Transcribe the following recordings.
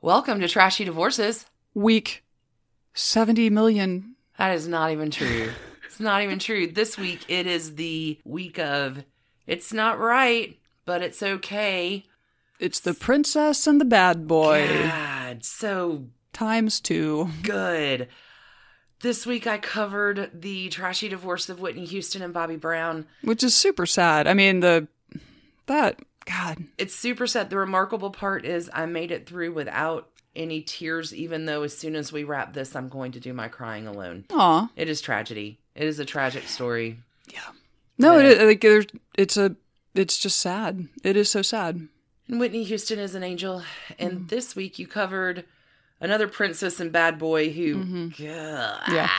Welcome to Trashy Divorces. Week 70 million. That is not even true. it's not even true. This week, it is the week of it's not right, but it's okay. It's the princess and the bad boy. God, so Times two. good. This week, I covered the trashy divorce of Whitney Houston and Bobby Brown. Which is super sad. I mean, the. That. God. It's super sad. The remarkable part is I made it through without any tears, even though as soon as we wrap this, I'm going to do my crying alone. Aw. It is tragedy. It is a tragic story. Yeah. No, it Right. like, there's, it's a. It's just sad. It is so sad. And Whitney Houston is an angel. And Mm-hmm. this week you covered another princess and bad boy who, Mm-hmm. Yeah.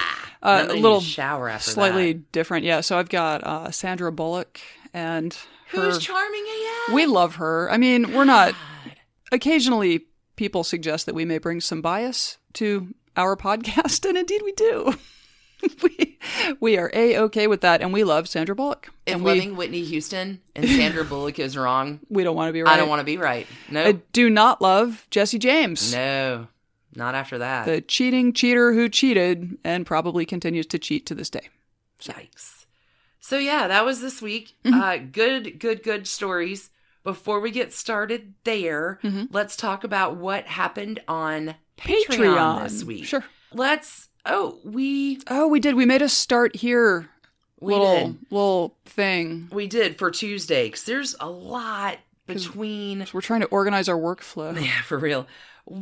Uh, a little shower after slightly that. different. Yeah. So I've got uh, Sandra Bullock and her. Who's charming AF? we love her. I mean, we're not. Occasionally, people suggest that we may bring some bias to our podcast, and indeed we do. we we are a okay with that, and we love Sandra Bullock. If and we loving Whitney Houston and Sandra Bullock is wrong, we don't want to be right. I don't want to be right. No, I do not love Jesse James, no, not after that. the cheating cheater who cheated and probably continues to cheat to this day. Yikes. So yeah, that was this week. Mm-hmm. Uh, good, good, good stories. Before we get started there, Mm-hmm. let's talk about what happened on Patreon, this week. Sure. Let's. Oh, we Oh, we did. We made a start here. we little did. little thing. We did for Tuesday because there's a lot between. We're trying to organize our workflow. Yeah, for real.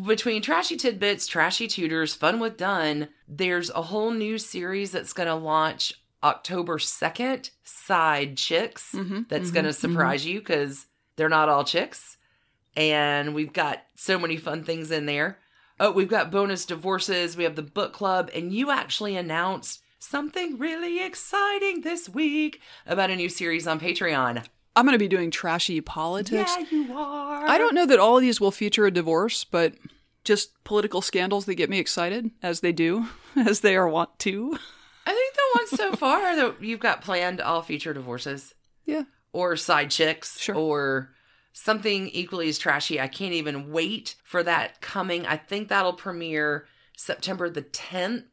Between Trashy Tidbits, Trashy Tutors, Fun with Done, there's a whole new series that's going to launch October 2nd, Side Chicks. Mm-hmm, that's going to surprise you because they're not all chicks. And we've got so many fun things in there. Oh, we've got bonus divorces, we have the book club, and you actually announced something really exciting this week about a new series on Patreon. I'm going to be doing trashy politics. Yeah, you are. I don't know that all of these will feature a divorce, but just political scandals that get me excited, as they do, as they are wont to. I think the ones so far that you've got planned all feature divorces Yeah. or side chicks Sure. or something equally as trashy. I can't even wait for that coming. I think that'll premiere September the 10th.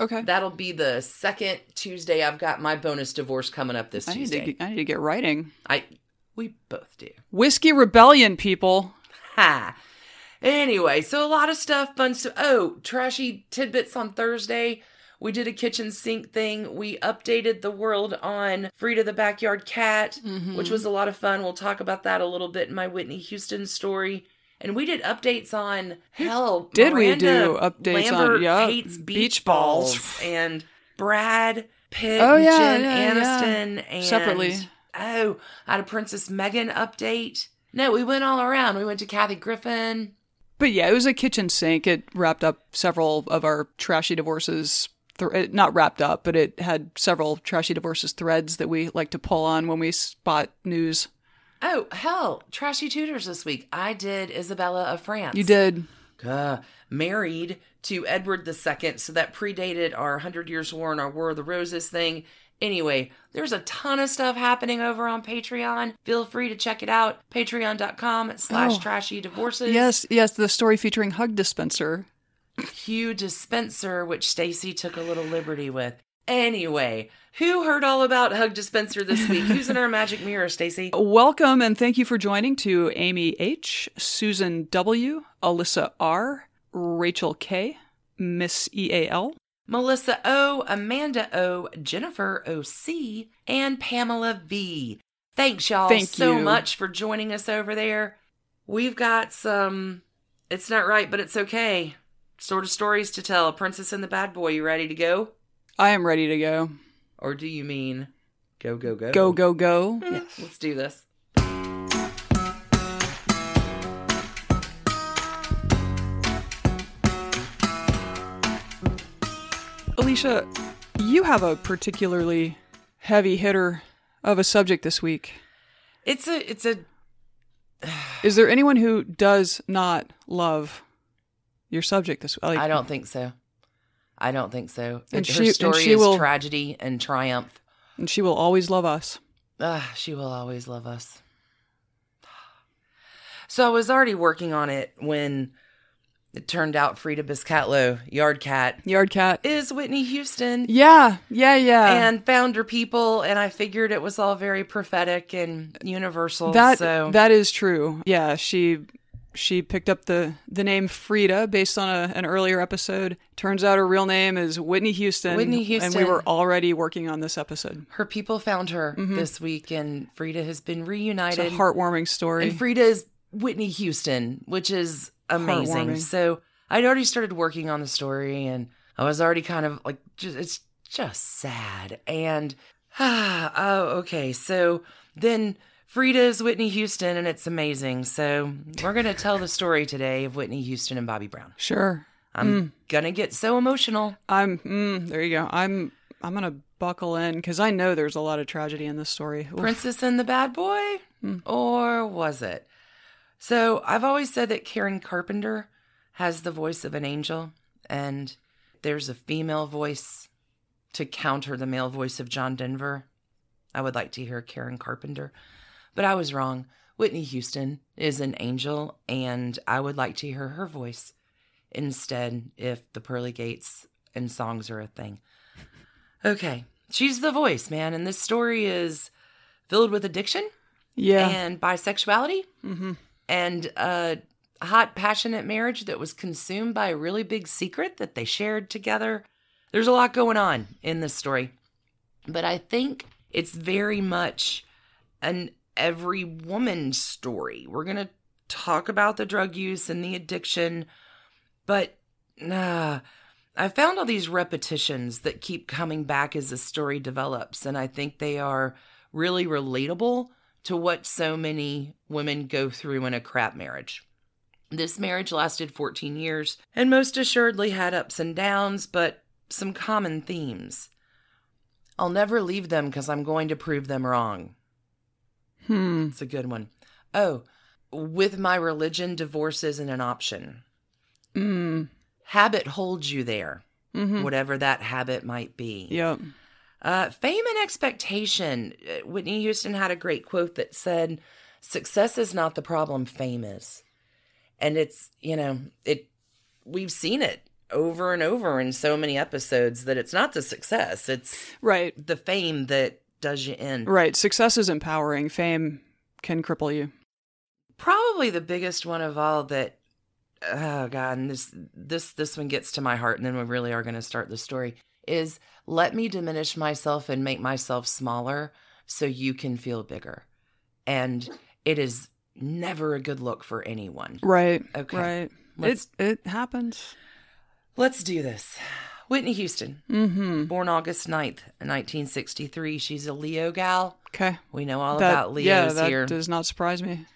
Okay. That'll be the second Tuesday. I've got my bonus divorce coming up this I need, Tuesday. to get, I need to get writing. I we both do. Whiskey Rebellion, people. Ha. Anyway, so a lot of stuff, fun stuff. Oh, trashy tidbits on Thursday. We did a kitchen sink thing. We updated the world on Frida the Backyard Cat, Mm-hmm. which was a lot of fun. We'll talk about that a little bit in my Whitney Houston story. And we did updates on hell. Did we do updates on- Lambert yeah, hates beach, beach balls. balls. and Brad Pitt, Oh, and yeah, Jen yeah, yeah. And Separately. Oh, I had a Princess Meghan update. No, we went all around. We went to Kathy Griffin. But yeah, it was a kitchen sink. It wrapped up several of our trashy divorces. Th- not wrapped up, but it had several trashy divorces threads that we like to pull on when we spot news. Oh, hell, Trashy Tutors this week. I did Isabella of France. You did. Uh, married to Edward II, so that predated our Hundred Years' War and our War of the Roses thing. Anyway, there's a ton of stuff happening over on Patreon. Feel free to check it out. Patreon.com slash Oh. trashy divorces. Yes, yes, the story featuring Hug Dispenser. Hugh Despenser, which Stacy took a little liberty with. Anyway, who heard all about Hug Dispenser this week? Who's in our magic mirror, Stacy? Welcome and thank you for joining to Amy H, Susan W, Alyssa R, Rachel K, Miss EAL, Melissa O, Amanda O, Jennifer OC, and Pamela V. Thanks, y'all, Thank so you. much for joining us over there. We've got some, it's not right, but it's okay, sort of stories to tell. Princess and the Bad Boy, you ready to go? I am ready to go. Or do you mean go, go, go? Go, go, go. Mm, yes. Let's do this. Alicia, you have a particularly heavy hitter of a subject this week. It's a it's a Is there anyone who does not love your subject this week? I don't think so. I don't think so. And Her she- and story she is will- tragedy and triumph. And she will always love us. Ah, she will always love us. So I was already working on it when it turned out Frida Biscatlo, Yard Cat, Yard cat. is Whitney Houston. Yeah, yeah, yeah. and found her people, and I figured it was all very prophetic and universal. that so that is true. Yeah, she she picked up the the name Frida based on a, an earlier episode. Turns out her real name is Whitney Houston. Whitney Houston. and we were already working on this episode. her people found her this week, and Frida has been It's reunited. a heartwarming story. And Frida is Whitney Houston, which is amazing. So I'd already started working on the story, and I was already kind of like, just, it's just sad. And ah, oh, okay. So then Frida is Whitney Houston, and it's amazing. So we're gonna tell the story today of Whitney Houston and Bobby Brown. sure. I'm gonna get so emotional. I'm mm, there you go. I'm I'm gonna buckle in because I know there's a lot of tragedy in this story. Oof. Princess and the Bad Boy? Or was it? So I've always said that Karen Carpenter has the voice of an angel, and there's a female voice to counter the male voice of John Denver. I would like to hear Karen Carpenter, but I was wrong. Whitney Houston is an angel, and I would like to hear her voice instead if the pearly gates and songs are a thing. Okay, she's the voice, man, and this story is filled with addiction yeah. and bisexuality hmm and a hot, passionate marriage that was consumed by a really big secret that they shared together. There's a lot going on in this story, but I think it's very much an every woman's story. We're going to talk about the drug use and the addiction, but nah, I found all these repetitions that keep coming back as the story develops, and I think they are really relatable to what so many women go through in a crap marriage. This marriage lasted 14 years and most assuredly had ups and downs, but some common themes. I'll never leave them because I'm going to prove them wrong. Hmm. It's a good one. Oh, with my religion, divorce isn't an option. Mm. Habit holds you there, hmm whatever that habit might be. Yep. Uh, fame and expectation. Uh, Whitney Houston had a great quote that said, "Success is not the problem; fame is." And it's you know it. We've seen it over and over in so many episodes that it's not the success; it's Right. the fame that does you in. Right. Success is empowering. Fame can cripple you. Probably the biggest one of all that. Oh God, and this this this one gets to my heart, and then we really are going to start the story. Is let me diminish myself and make myself smaller so you can feel bigger, and it is never a good look for anyone. Right. Okay. Right. Let's it it happens. let's do this. Whitney Houston, Mm-hmm. born August 9th, 1963. She's a Leo gal. Okay. We know all That- about Leos yeah, that here. does not surprise me.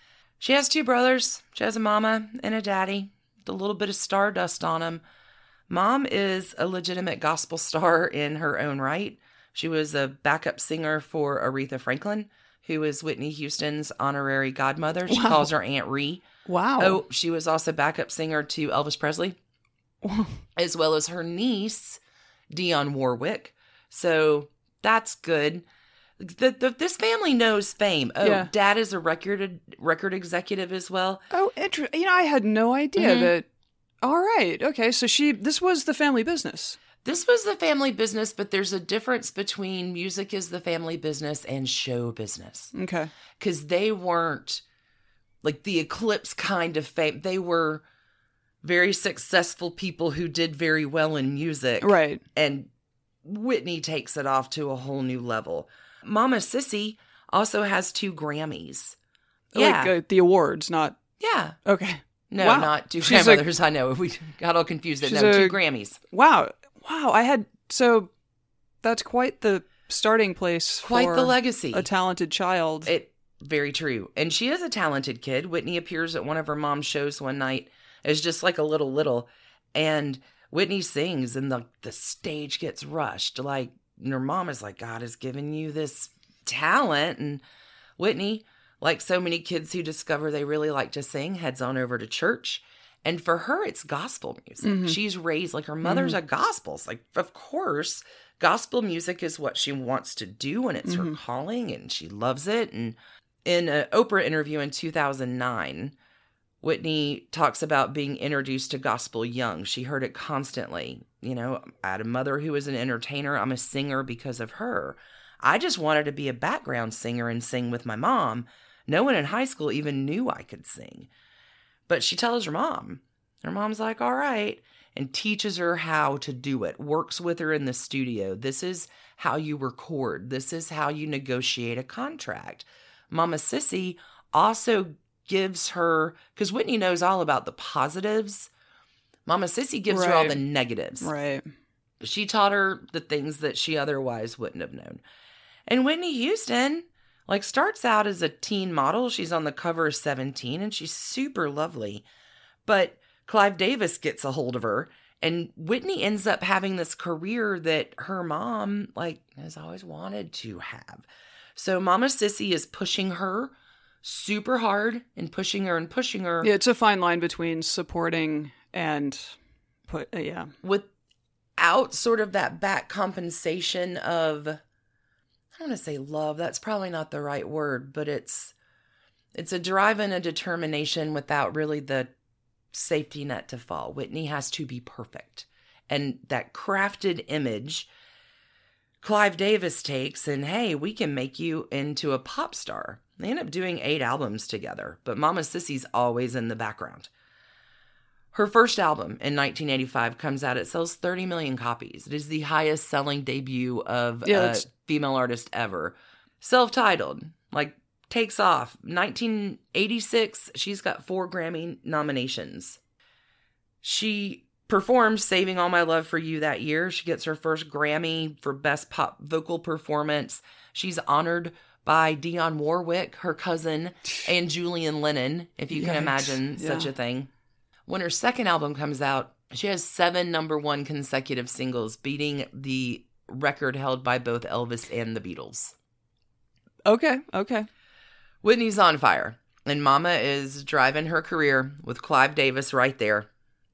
She has two brothers. She has a mama and a daddy, with a little bit of stardust on them. Mom is a legitimate gospel star in her own right. She was a backup singer for Aretha Franklin, who is Whitney Houston's honorary godmother. She Wow. calls her Aunt Ree. Wow. Oh, she was also backup singer to Elvis Presley, as well as her niece, Dionne Warwick. So that's good. The, the, this family knows fame. Oh, Yeah. dad is a record record executive as well. Oh, interesting. you know, I had no idea Mhm. that. All right. Okay. So she, this was the family business. This was the family business, but there's a difference between music is the family business and show business. Okay. Because they weren't like the eclipse kind of fame. They were very successful people who did very well in music. Right. And Whitney takes it off to a whole new level. Mama Cissy also has two Grammys. Yeah. Like uh, the awards, not. yeah. Okay. No, Wow. not two She's a- grandmothers. I know. We got all confused. No, a- two Grammys. Wow. Wow. I had. So that's quite the starting place Quite for the legacy. a talented child. It very true. And she is a talented kid. Whitney appears at one of her mom's shows one night as just like a little little and Whitney sings and the the stage gets rushed. Like and her mom is like, God has given you this talent. And Whitney, like so many kids who discover they really like to sing, heads on over to church. And for her, it's gospel music. Mhm. She's raised like her mother's a gospel. It's like, of course, gospel music is what she wants to do and it's her Mhm. calling and she loves it. And in an Oprah interview in 2009, Whitney talks about being introduced to gospel young. She heard it constantly. You know, I had a mother who was an entertainer. I'm a singer because of her. I just wanted to be a background singer and sing with my mom. No one in high school even knew I could sing. But she tells her mom. Her mom's like, all right, and teaches her how to do it, works with her in the studio. This is how you record, this is how you negotiate a contract. Mama Cissy also gives her, because Whitney knows all about the positives. Mama Cissy gives her all the negatives. Right. She taught her the things that she otherwise wouldn't have known. And Whitney Houston, like, starts out as a teen model. She's on the cover of 17 and she's super lovely. But Clive Davis gets a hold of her, and Whitney ends up having this career that her mom, like, has always wanted to have. So Mama Cissy is pushing her super hard and pushing her and pushing her. Yeah, it's a fine line between supporting and put. Uh, yeah. without sort of that back compensation of I don't want to say love, that's probably not the right word, but it's it's a drive and a determination without really the safety net to fall. Whitney has to be perfect. And that crafted image Clive Davis takes and hey, we can make you into a pop star. They end up doing eight albums together, but Mama Cissy's always in the background. Her first album in 1985 comes out. It sells 30 million copies. It is the highest selling debut of Yeah, a female artist ever. Self titled, like takes off. 1986, she's got four Grammy nominations. She performs Saving All My Love for You that year. She gets her first Grammy for Best Pop Vocal Performance. She's honored by Dionne Warwick, her cousin, and Julian Lennon, if you can Yikes. imagine such a thing. When her second album comes out, she has seven number one consecutive singles, beating the record held by both Elvis and the Beatles. Okay. Okay. Whitney's on fire, and Mama is driving her career with Clive Davis right there,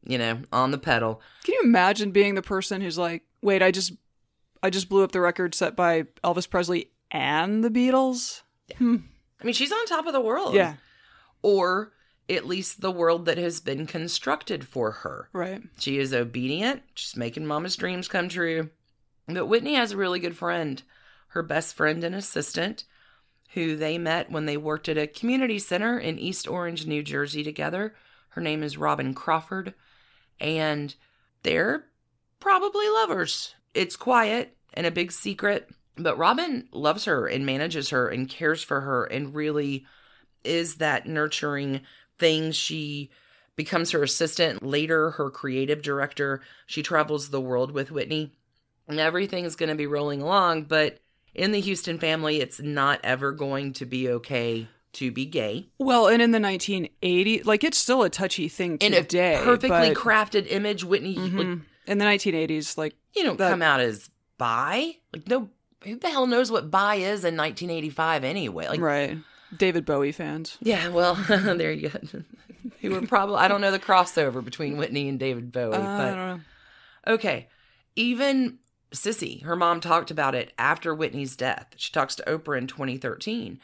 you know, on the pedal. Can you imagine being the person who's like, wait, I just, I just blew up the record set by Elvis Presley and the Beatles. Hmm. I mean, she's on top of the world. Yeah. Or at least the world that has been constructed for her. Right. She is obedient. She's making mama's dreams come true. But Whitney has a really good friend, her best friend and assistant, who they met when they worked at a community center in East Orange, New Jersey together. Her name is Robyn Crawford, and they're probably lovers. It's quiet and a big secret, but Robyn loves her and manages her and cares for her and really is that nurturing thing. She becomes her assistant, later her creative director. She travels the world with Whitney, and everything's going to be rolling along. But in the Houston family, it's not ever going to be okay to be gay. Well, and in the 1980s, like it's still a touchy thing In today. a perfectly but, crafted image, Whitney, like, Mhm. in the 1980s, like you don't that- come out as bi. Like, no, who the hell knows what bi is in 1985 anyway? Like, right, David Bowie fans. yeah, well, there you go. Who were probably, I don't know the crossover between Whitney and David Bowie, Uh, but. I don't know. Okay. Even Cissy, her mom talked about it after Whitney's death. She talks to Oprah in 2013.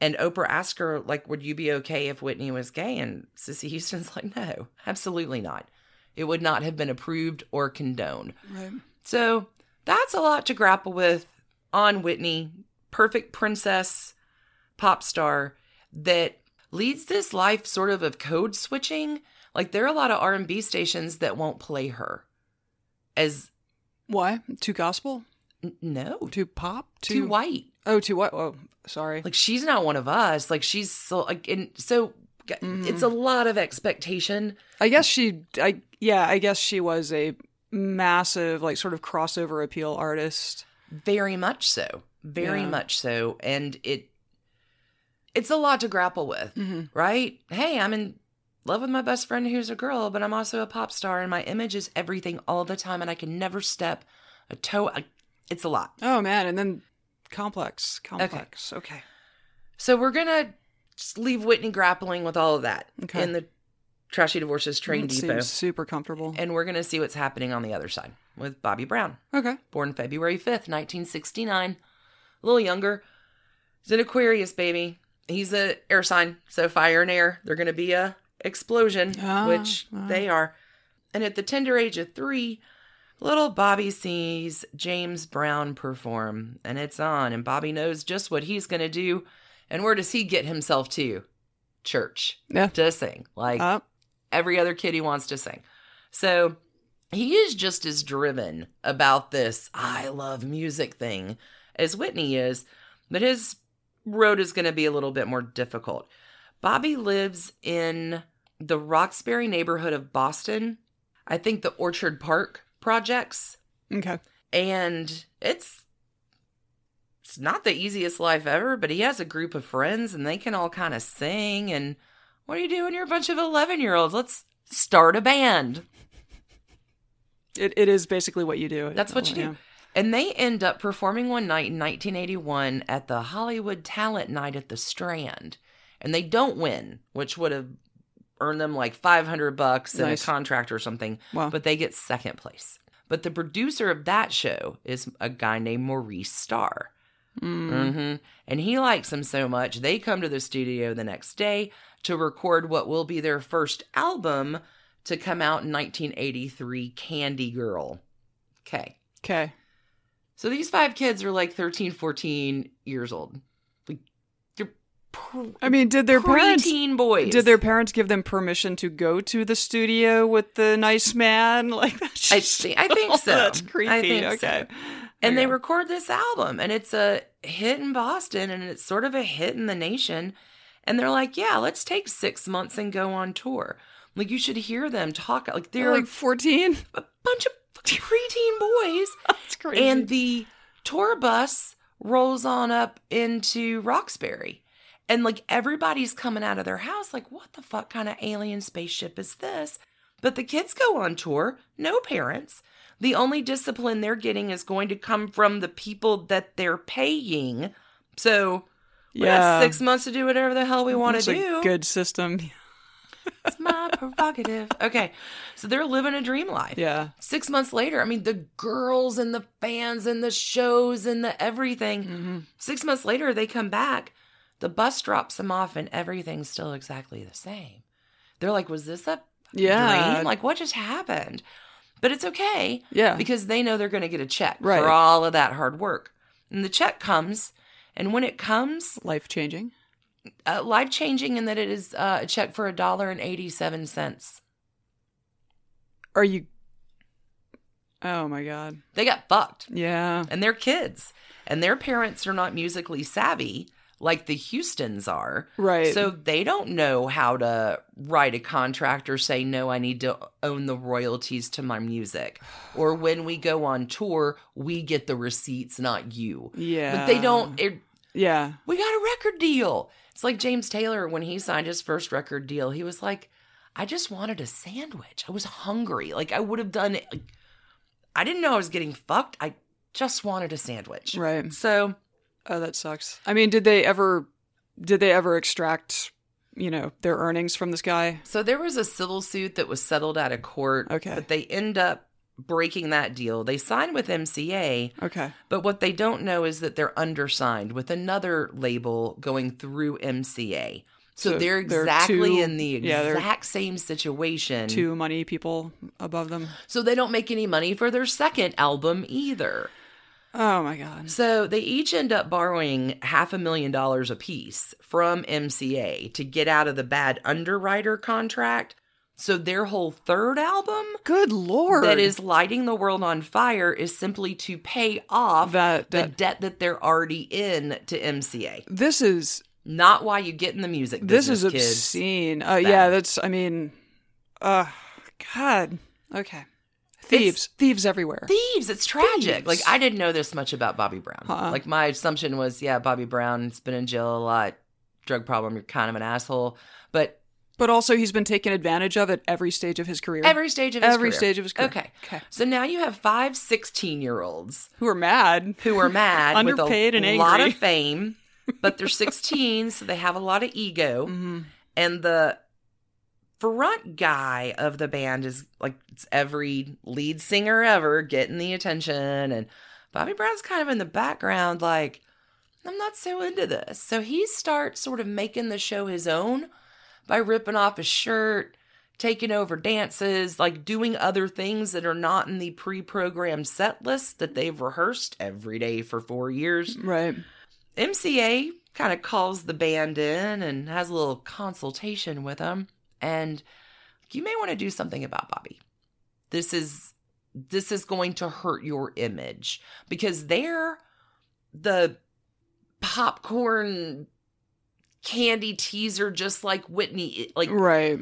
And Oprah asked her, like, would you be okay if Whitney was gay? And Cissy Houston's like, no, absolutely not. It would not have been approved or condoned. Right. So that's a lot to grapple with on Whitney, perfect princess, pop star that leads this life sort of of code switching. Like there are a lot of R&B stations that won't play her as Why? Too gospel? n- no, Too pop? too white. Oh, too what? Oh, sorry. Like she's not one of us. Like she's so like and so g- it's a mm-hmm. lot of expectation. I guess she. I yeah. I guess she was a massive, like, sort of crossover appeal artist. Very much so. Very Yeah. much so. And it it's a lot to grapple with, Mm-hmm. right? Hey, I'm in love with my best friend who's a girl, but I'm also a pop star and my image is everything all the time and I can never step a toe. I- It's a lot. Oh man, and then complex, complex. Okay. So we're going to just leave Whitney grappling with all of that Okay. in the Trashy Divorces Train Depot. seems super comfortable. And we're going to see what's happening on the other side with Bobby Brown. Okay. born February 5th, 1969. A little younger. He's an Aquarius baby. He's a air sign, so fire and air. They're going to be a explosion, Ah, which ah. they are. And at the tender age of three, little Bobby sees James Brown perform, and it's on. And Bobby knows just what he's going to do. And where does he get himself to? Church Yeah. to sing. Like Uh, every other kid he wants to sing. So he is just as driven about this I love music thing as Whitney is, but his road is going to be a little bit more difficult. Bobby lives in the Roxbury neighborhood of Boston. I think the Orchard Park projects okay. and it's it's not the easiest life ever, but he has a group of friends and they can all kind of sing and what are you doing? You're a bunch of 11 year olds. Let's start a band. It, it is basically what you do. That's what you do. Yeah. And they end up performing one night in 1981 at the Hollywood Talent Night at the Strand. And they don't win, which would have earned them like 500 bucks and Nice. a contract or something, Wow. but they get second place. But the producer of that show is a guy named Maurice Starr. Mm. hmm And he likes them so much, they come to the studio the next day to record what will be their first album to come out in 1983, Candy Girl. Okay. Okay. So these five kids are like 13, 14 years old. Like, they're pre- I mean, did their parents preteen boys. did their parents give them permission to go to the studio with the nice man? Like that's I think- I think Oh, so. That's I creepy. think so. okay. and they record this album and it's a hit in boston and it's sort of a hit in the nation and they're like yeah let's take six months and go on tour. Like you should hear them talk like they're like 14. a bunch of preteen boys. That's crazy. and the tour bus rolls on up into roxbury. And like everybody's coming out of their house like what the fuck kind of alien spaceship is this? But the kids go on tour no parents. The only discipline they're getting is going to come from the people that they're paying. So we got Yeah. six months to do whatever the hell we want to a do good system. it's my prerogative okay so they're living a dream life Yeah. six months later, I mean, the girls and the fans and the shows and the everything. hmm Six months later, they come back. The bus drops them off, and everything's still exactly the same. They're like, "Was this a Yeah. dream? Like, what just happened?" But it's okay Yeah. because they know they're going to get a check Right. for all of that hard work, and the check comes. And when it comes, Life changing. uh, life changing in that it is uh, a check for a dollar and eighty seven cents. Are you? Oh my god. They got fucked. Yeah. and they're kids and their parents are not musically savvy like the Houstons are. Right. So they don't know how to write a contract or say, no, I need to own the royalties to my music. Or when we go on tour, we get the receipts, not you. Yeah. But they don't, it, Yeah. we got a record deal. It's like James Taylor when he signed his first record deal. He was like, I just wanted a sandwich. I was hungry. Like I would have done it. I didn't know I was getting fucked. I just wanted a sandwich. Right. So Oh, that sucks. I mean, did they ever? Did they ever extract? You know, their earnings from this guy? So there was a civil suit that was settled out of court. Okay. But they end up breaking that deal. They sign with MCA, Okay. but what they don't know is that they're undersigned with another label going through MCA. So, So they're they're exactly two- in the yeah, exact same situation. Two money people above them. So they don't make any money for their second album either. Oh my god. So they each end up borrowing half a million dollars apiece from MCA to get out of the bad underwriter contract. So their whole third album Good lord. that is lighting the world on fire is simply to pay off that the debt that they're already in to MCA. this is Not why you get in the music Business, this is kids. obscene. Uh, yeah, that's. I mean, uh, God. Okay. Thieves, thieves everywhere. Thieves, it's tragic. Thieves. Like I didn't know this much about Bobby Brown. Like my assumption was, yeah, Bobby Brown's been in jail a lot, drug problem, you're kind of an asshole. But But also, he's been taken advantage of at every stage of his career. Every stage of his Every career. stage of his career. Okay. Okay. So now you have five 16 year olds who are mad. who are mad Underpaid with a and lot angry. of fame, but they're 16, so they have a lot of ego. Mm-hmm. And the front guy of the band is like it's every lead singer ever getting the attention. And Bobby Brown's kind of in the background, like, I'm not so into this. So he starts sort of making the show his own by ripping off his shirt, taking over dances, like doing other things that are not in the pre programmed set list that they've rehearsed every day for four years. Right. MCA kind of calls the band in and has a little consultation with them. And you may want to do something about Bobby. This is this is going to hurt your image because they're the popcorn candy teaser just like Whitney like Right.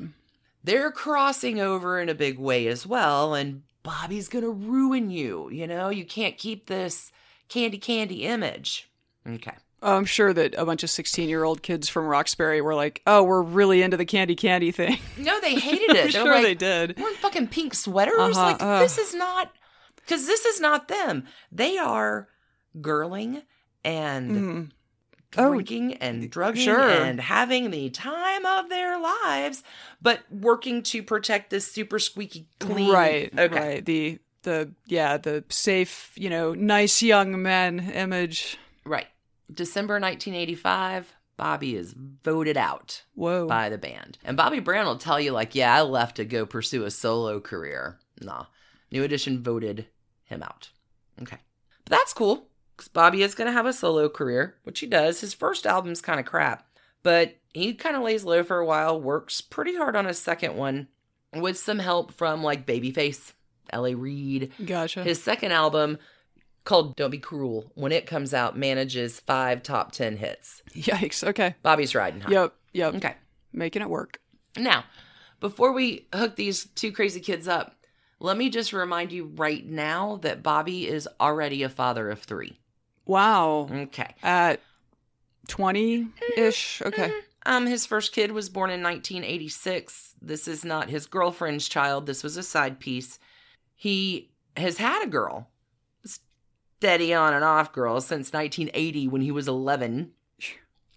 they're crossing over in a big way as well and Bobby's going to ruin you, you know? You can't keep this candy candy image. Okay. I'm sure that a bunch of 16 year old kids from Roxbury were like, oh, we're really into the candy candy thing. No, they hated it. Sure like, they did. We're in fucking pink sweaters. Uh-huh, like uh. this is not because this is not them. They are girling and. Oh, drinking and drugging sure. and having the time of their lives, but working to protect this super squeaky clean. Right. Okay. Right. The, the, yeah, the safe, you know, nice young men image. Right. December 1985. Bobby is voted out Whoa. by the band. And Bobby Brown will tell you, like, yeah, I left to go pursue a solo career. Nah. New Edition voted him out. Okay. But that's cool because Bobby is going to have a solo career, which he does. His first album's kind of crap, but he kind of lays low for a while, works pretty hard on his second one with some help from like Babyface, L.A. Reid. Gotcha. His second album, called Don't Be Cruel, when it comes out, manages five top 10 hits. Yikes. Okay. Bobby's riding high. Yep. Yep. Okay. Making it work. Now, before we hook these two crazy kids up, let me just remind you right now that Bobby is already a father of three. Wow. Okay. At 20 ish. Okay. Um, his first kid was born in 1986. This is not his girlfriend's child. This was a side piece. He has had a girl, steady on and off girl, since 1980 when he was 11.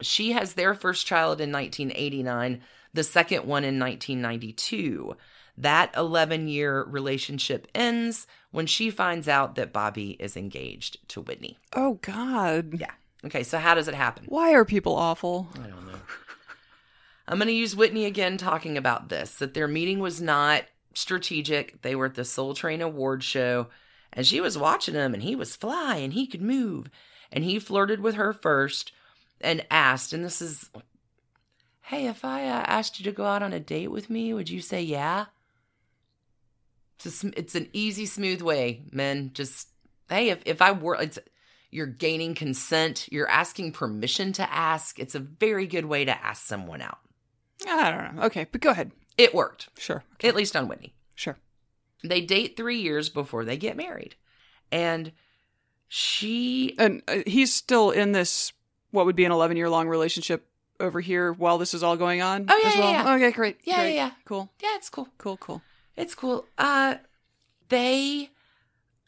She has their first child in 1989, the second one in 1992. That 11 year relationship ends when she finds out that Bobby is engaged to Whitney. Oh, God. Yeah. Okay, so how does it happen? Why are people awful? I don't know. I'm going to use Whitney again talking about this that their meeting was not strategic. They were at the Soul Train Award show and she was watching him and he was fly and he could move. And he flirted with her first and asked, and this is, hey, if I uh, asked you to go out on a date with me, would you say yeah? It's, a it's an easy, smooth way, men. Just, hey, if, if I were, it's, you're gaining consent, you're asking permission to ask. It's a very good way to ask someone out. I don't know. Okay, but go ahead. It worked, Sure. at least on Whitney. They date three years before they get married. And she, And uh, he's still in this, what would be an 11 year long relationship over here while this is all going on Oh, yeah, as yeah, yeah. Okay, great. Yeah, great. yeah, yeah. Cool. yeah, it's cool. Cool, cool. It's cool. Uh, they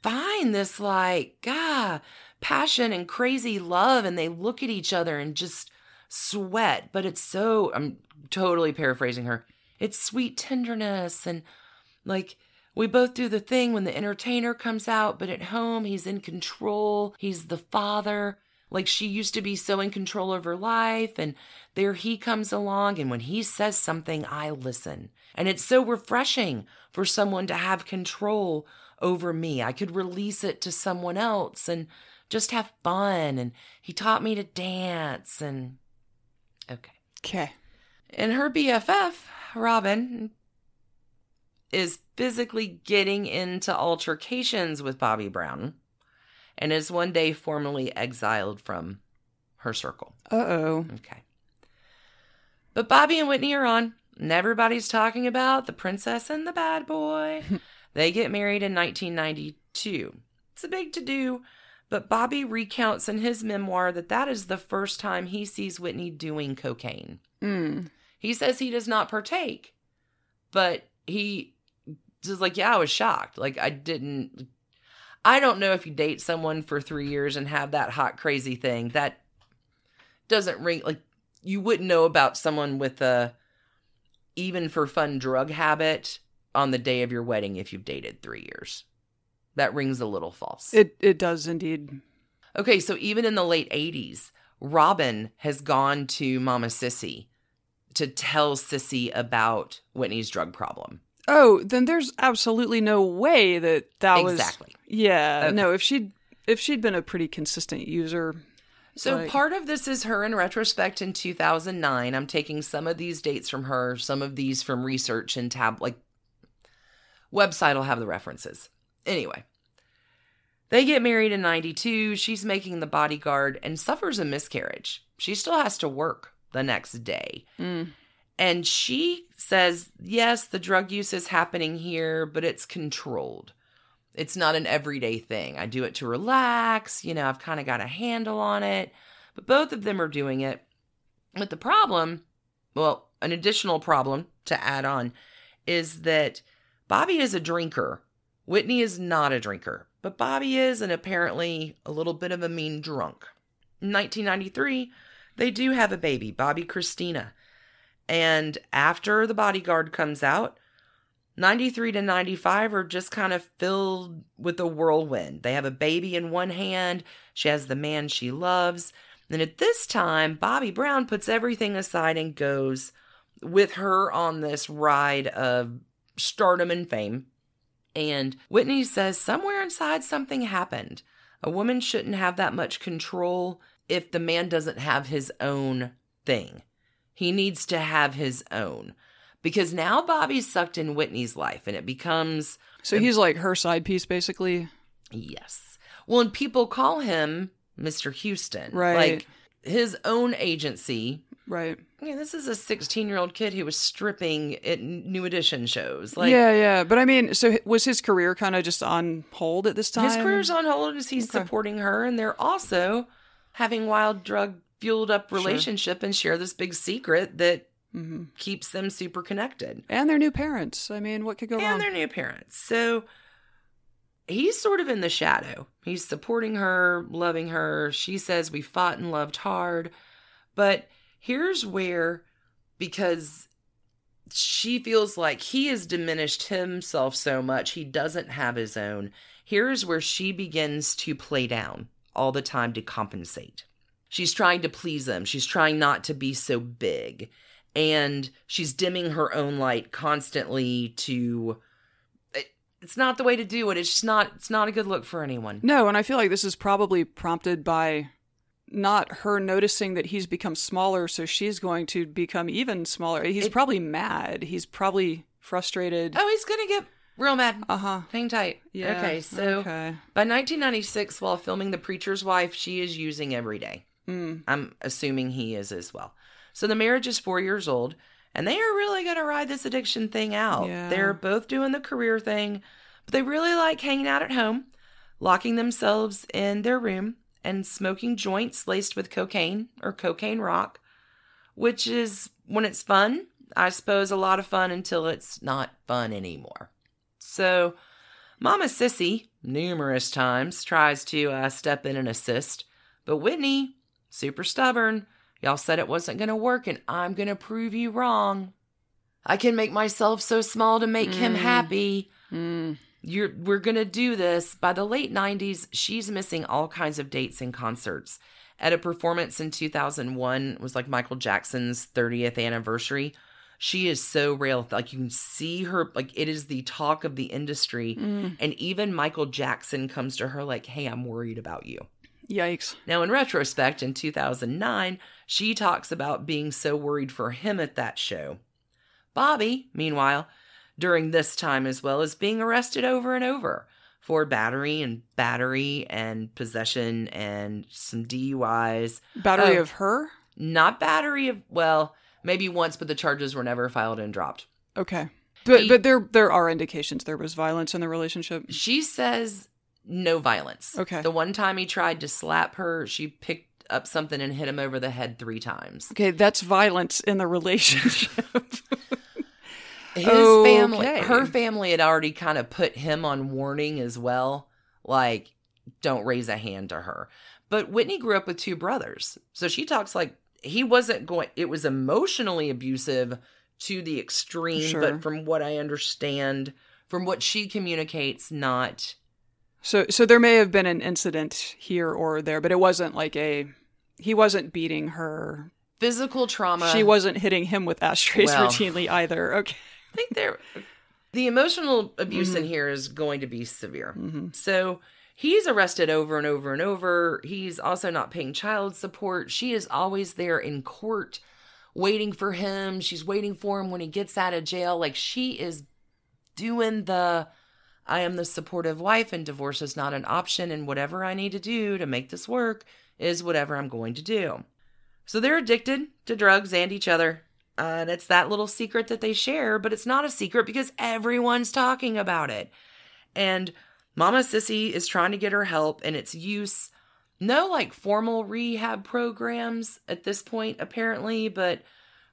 find this like, ah, passion and crazy love, and they look at each other and just sweat. But it's so, I'm totally paraphrasing her. It's sweet tenderness and like, we both do the thing when the entertainer comes out, but at home he's in control. He's the father. Like she used to be so in control of her life, and there he comes along, and when he says something, I listen. And it's so refreshing for someone to have control over me. I could release it to someone else and just have fun. And he taught me to dance, and okay. Okay. And her BFF, Robyn, is physically getting into altercations with Bobby Brown and is one day formally exiled from her circle. Uh oh. Okay. But Bobby and Whitney are on, and everybody's talking about the princess and the bad boy. they get married in 1992. It's a big to do, but Bobby recounts in his memoir that that is the first time he sees Whitney doing cocaine. Mm. He says he does not partake, but he just like, yeah, I was shocked. Like, I didn't. I don't know if you date someone for three years and have that hot, crazy thing. That doesn't ring. Like, you wouldn't know about someone with a even for fun drug habit on the day of your wedding if you've dated three years. That rings a little false. It it does indeed. Okay, so even in the late 80s, Robyn has gone to Mama Cissy to tell Cissy about Whitney's drug problem. Oh, then there's absolutely no way that that was Exactly. Yeah, Okay. no. If she'd if she'd been a pretty consistent user, So Right. part of this is her in retrospect in 2009. I'm taking some of these dates from her, some of these from research and tab like website will have the references. Anyway, they get married in 92. She's making the bodyguard and suffers a miscarriage. She still has to work the next day. mm, And she says, yes, the drug use is happening here, but it's controlled. It's not an everyday thing. I do it to relax. You know, I've kind of got a handle on it. But both of them are doing it. But the problem, well, an additional problem to add on is that Bobby is a drinker. Whitney is not a drinker, but Bobby is, and apparently a little bit of a mean drunk. In 1993, they do have a baby, Bobbi Kristina. And after The Bodyguard comes out, 93 to 95 are just kind of filled with a whirlwind. They have a baby in one hand, she has the man she loves. And at this time, Bobby Brown puts everything aside and goes with her on this ride of stardom and fame. And Whitney says somewhere inside something happened. A woman shouldn't have that much control if the man doesn't have his own thing. He needs to have his own. Because now Bobby's sucked in Whitney's life and it becomes, so he's like her side piece, basically. yes. Well, and people call him Mr. Houston. Right. Like his own agency. Right. Yeah, this is a 16 year old kid who was stripping at New Edition shows. Like, yeah, yeah. But I mean, so was his career kind of just on hold at this time? His career's on hold as he's Okay. supporting her, and they're also having wild drug fueled up relationship and share this big secret that hmm keeps them super connected. And their new parents. I mean, what could go wrong? And their new parents. So he's sort of in the shadow. He's supporting her, loving her. She says we fought and loved hard. But here's where, because she feels like he has diminished himself so much, he doesn't have his own. Here's where she begins to play down all the time to compensate. She's trying to please him. She's trying not to be so big. And she's dimming her own light constantly to it, it's not the way to do it. It's just not it's not a good look for anyone. No, and I feel like this is probably prompted by not her noticing that he's become smaller, so she's going to become even smaller. He's It- probably mad. He's probably frustrated. Oh, he's going to get real mad. Uh huh. Hang tight. Yeah. Okay, so Okay. by 1996 while filming The Preacher's Wife, she is using every day. Mm. I'm assuming he is as well. So the marriage is four years old, and they are really going to ride this addiction thing out. Yeah. They're both doing the career thing, but they really like hanging out at home, locking themselves in their room, and smoking joints laced with cocaine or cocaine rock, which is when it's fun, I suppose, a lot of fun until it's not fun anymore. So, Mama Cissy, numerous times, tries to uh, step in and assist, but Whitney, super stubborn. Y'all said it wasn't going to work, and I'm going to prove you wrong. I can make myself so small to make him Mm. happy. Mm. You're we're going to do this. By the late 90s, she's missing all kinds of dates and concerts. At a performance in 2001 it was like Michael Jackson's 30th anniversary. She is so real. Like you can see her like it is the talk of the industry. Mm. And even Michael Jackson comes to her like, "Hey, I'm worried about you." Yikes. Now, in retrospect, in 2009, she talks about being so worried for him at that show. Bobby, meanwhile, during this time as well, is being arrested over and over for battery and battery and possession and some DUIs. Battery Oh. of her? Not battery of, well, maybe once, but the charges were never filed and dropped. Okay. But He- but there there are indications there was violence in the relationship. She says no violence. Okay. The one time he tried to slap her, she picked up something and hit him over the head three times. Okay, that's violence in the relationship. His family, her family had already kind of put him on warning as well. Like, don't raise a hand to her. But Whitney grew up with two brothers. So she talks like he wasn't going, it was emotionally abusive to the extreme. Sure. But from what I understand, from what she communicates, not. So so there may have been an incident here or there, but it wasn't like a he wasn't beating her. Physical trauma. she wasn't hitting him with ashtrays Well. routinely either. Okay. I think there the emotional abuse Mm-hmm. in here is going to be severe. So he's arrested over and over and over. He's also not paying child support. She is always there in court waiting for him. She's waiting for him when he gets out of jail. Like she is doing the I am the supportive wife and divorce is not an option and whatever I need to do to make this work is whatever I'm going to do. So they're addicted to drugs and each other. Uh, and it's that little secret that they share, but it's not a secret because everyone's talking about it. And Mama Cissy is trying to get her help, and it's use no like formal rehab programs at this point, apparently, but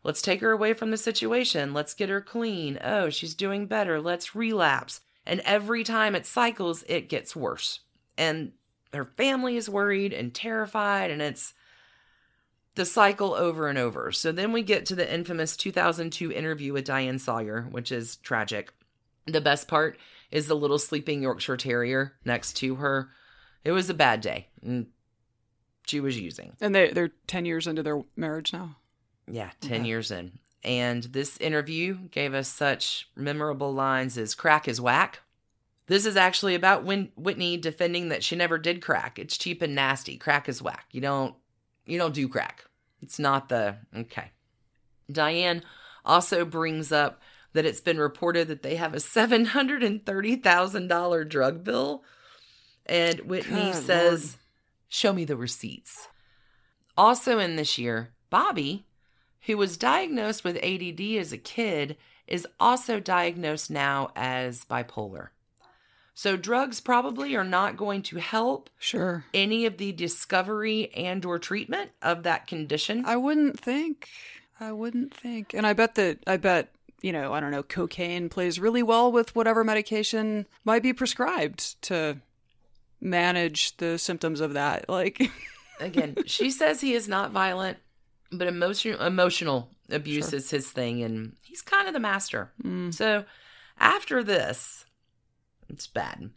let's take her away from the situation. Let's get her clean. Oh, she's doing better. Let's relapse. And every time it cycles, it gets worse. And her family is worried and terrified, and it's the cycle over and over. So then we get to the infamous 2002 interview with Diane Sawyer, which is tragic. The best part is the little sleeping Yorkshire Terrier next to her. It was a bad day. and She was using. And they they're ten years into their marriage now. Yeah, 10 Okay. years in. And this interview gave us such memorable lines as crack is whack. This is actually about Win- Whitney defending that she never did crack. It's cheap and nasty. Crack is whack. You don't you don't do crack. It's not the okay. Diane also brings up that it's been reported that they have a $730,000 drug bill and Whitney Good says Lord. show me the receipts. Also in this year, Bobby, who was diagnosed with ADD as a kid, is also diagnosed now as bipolar. So drugs probably are not going to help Sure. any of the discovery and or treatment of that condition. I wouldn't think. I wouldn't think. And I bet that I bet, you know, I don't know, cocaine plays really well with whatever medication might be prescribed to manage the symptoms of that. Like Again, she says he is not violent, but emotional emotional abuse Sure. is his thing and he's kind of the master. mm, So after this, it's bad.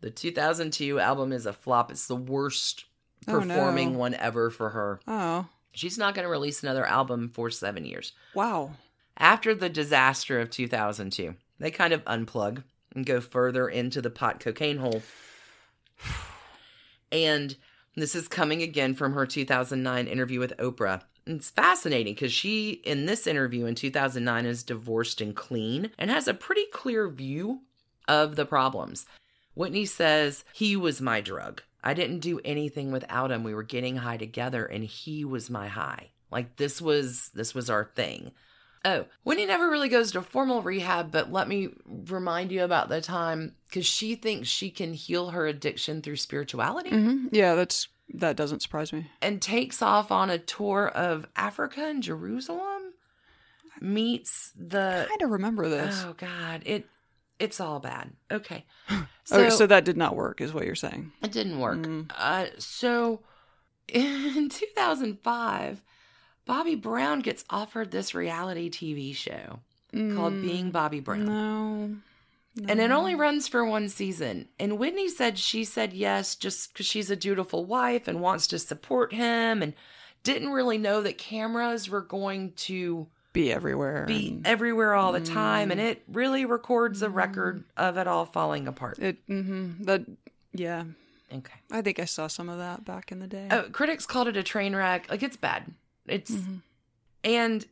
The 2002 album is a flop. It's the worst Oh, no. performing one ever for her. oh, She's not going to release another album for seven years. wow. After the disaster of 2002, they kind of unplug and go further into the pot cocaine hole. And this is coming again from her 2009 interview with Oprah. It's fascinating because she, in this interview in 2009, is divorced and clean and has a pretty clear view of the problems. Whitney says, He was my drug. I didn't do anything without him. We were getting high together and he was my high. Like this was this was our thing. Oh, Whitney never really goes to formal rehab, but let me remind you about the time because she thinks she can heal her addiction through spirituality hmm Yeah, that's that doesn't surprise me. and takes off on a tour of Africa and Jerusalem. Meets the I kind of remember this. oh god, it it's all bad. Okay, So, so that did not work, is what you're saying. It didn't work. Mm. Uh, so in 2005, Bobby Brown gets offered this reality TV show called Mm, Being Bobby Brown. No. And it only runs for one season. And Whitney said she said yes just because she's a dutiful wife and wants to support him and didn't really know that cameras were going to be everywhere. be and everywhere all the time. Mm. And it really records a record of it all falling apart. it hmm that yeah. Okay. I think I saw some of that back in the day. Oh, critics called it a train wreck. Like it's bad. It's Mhm. and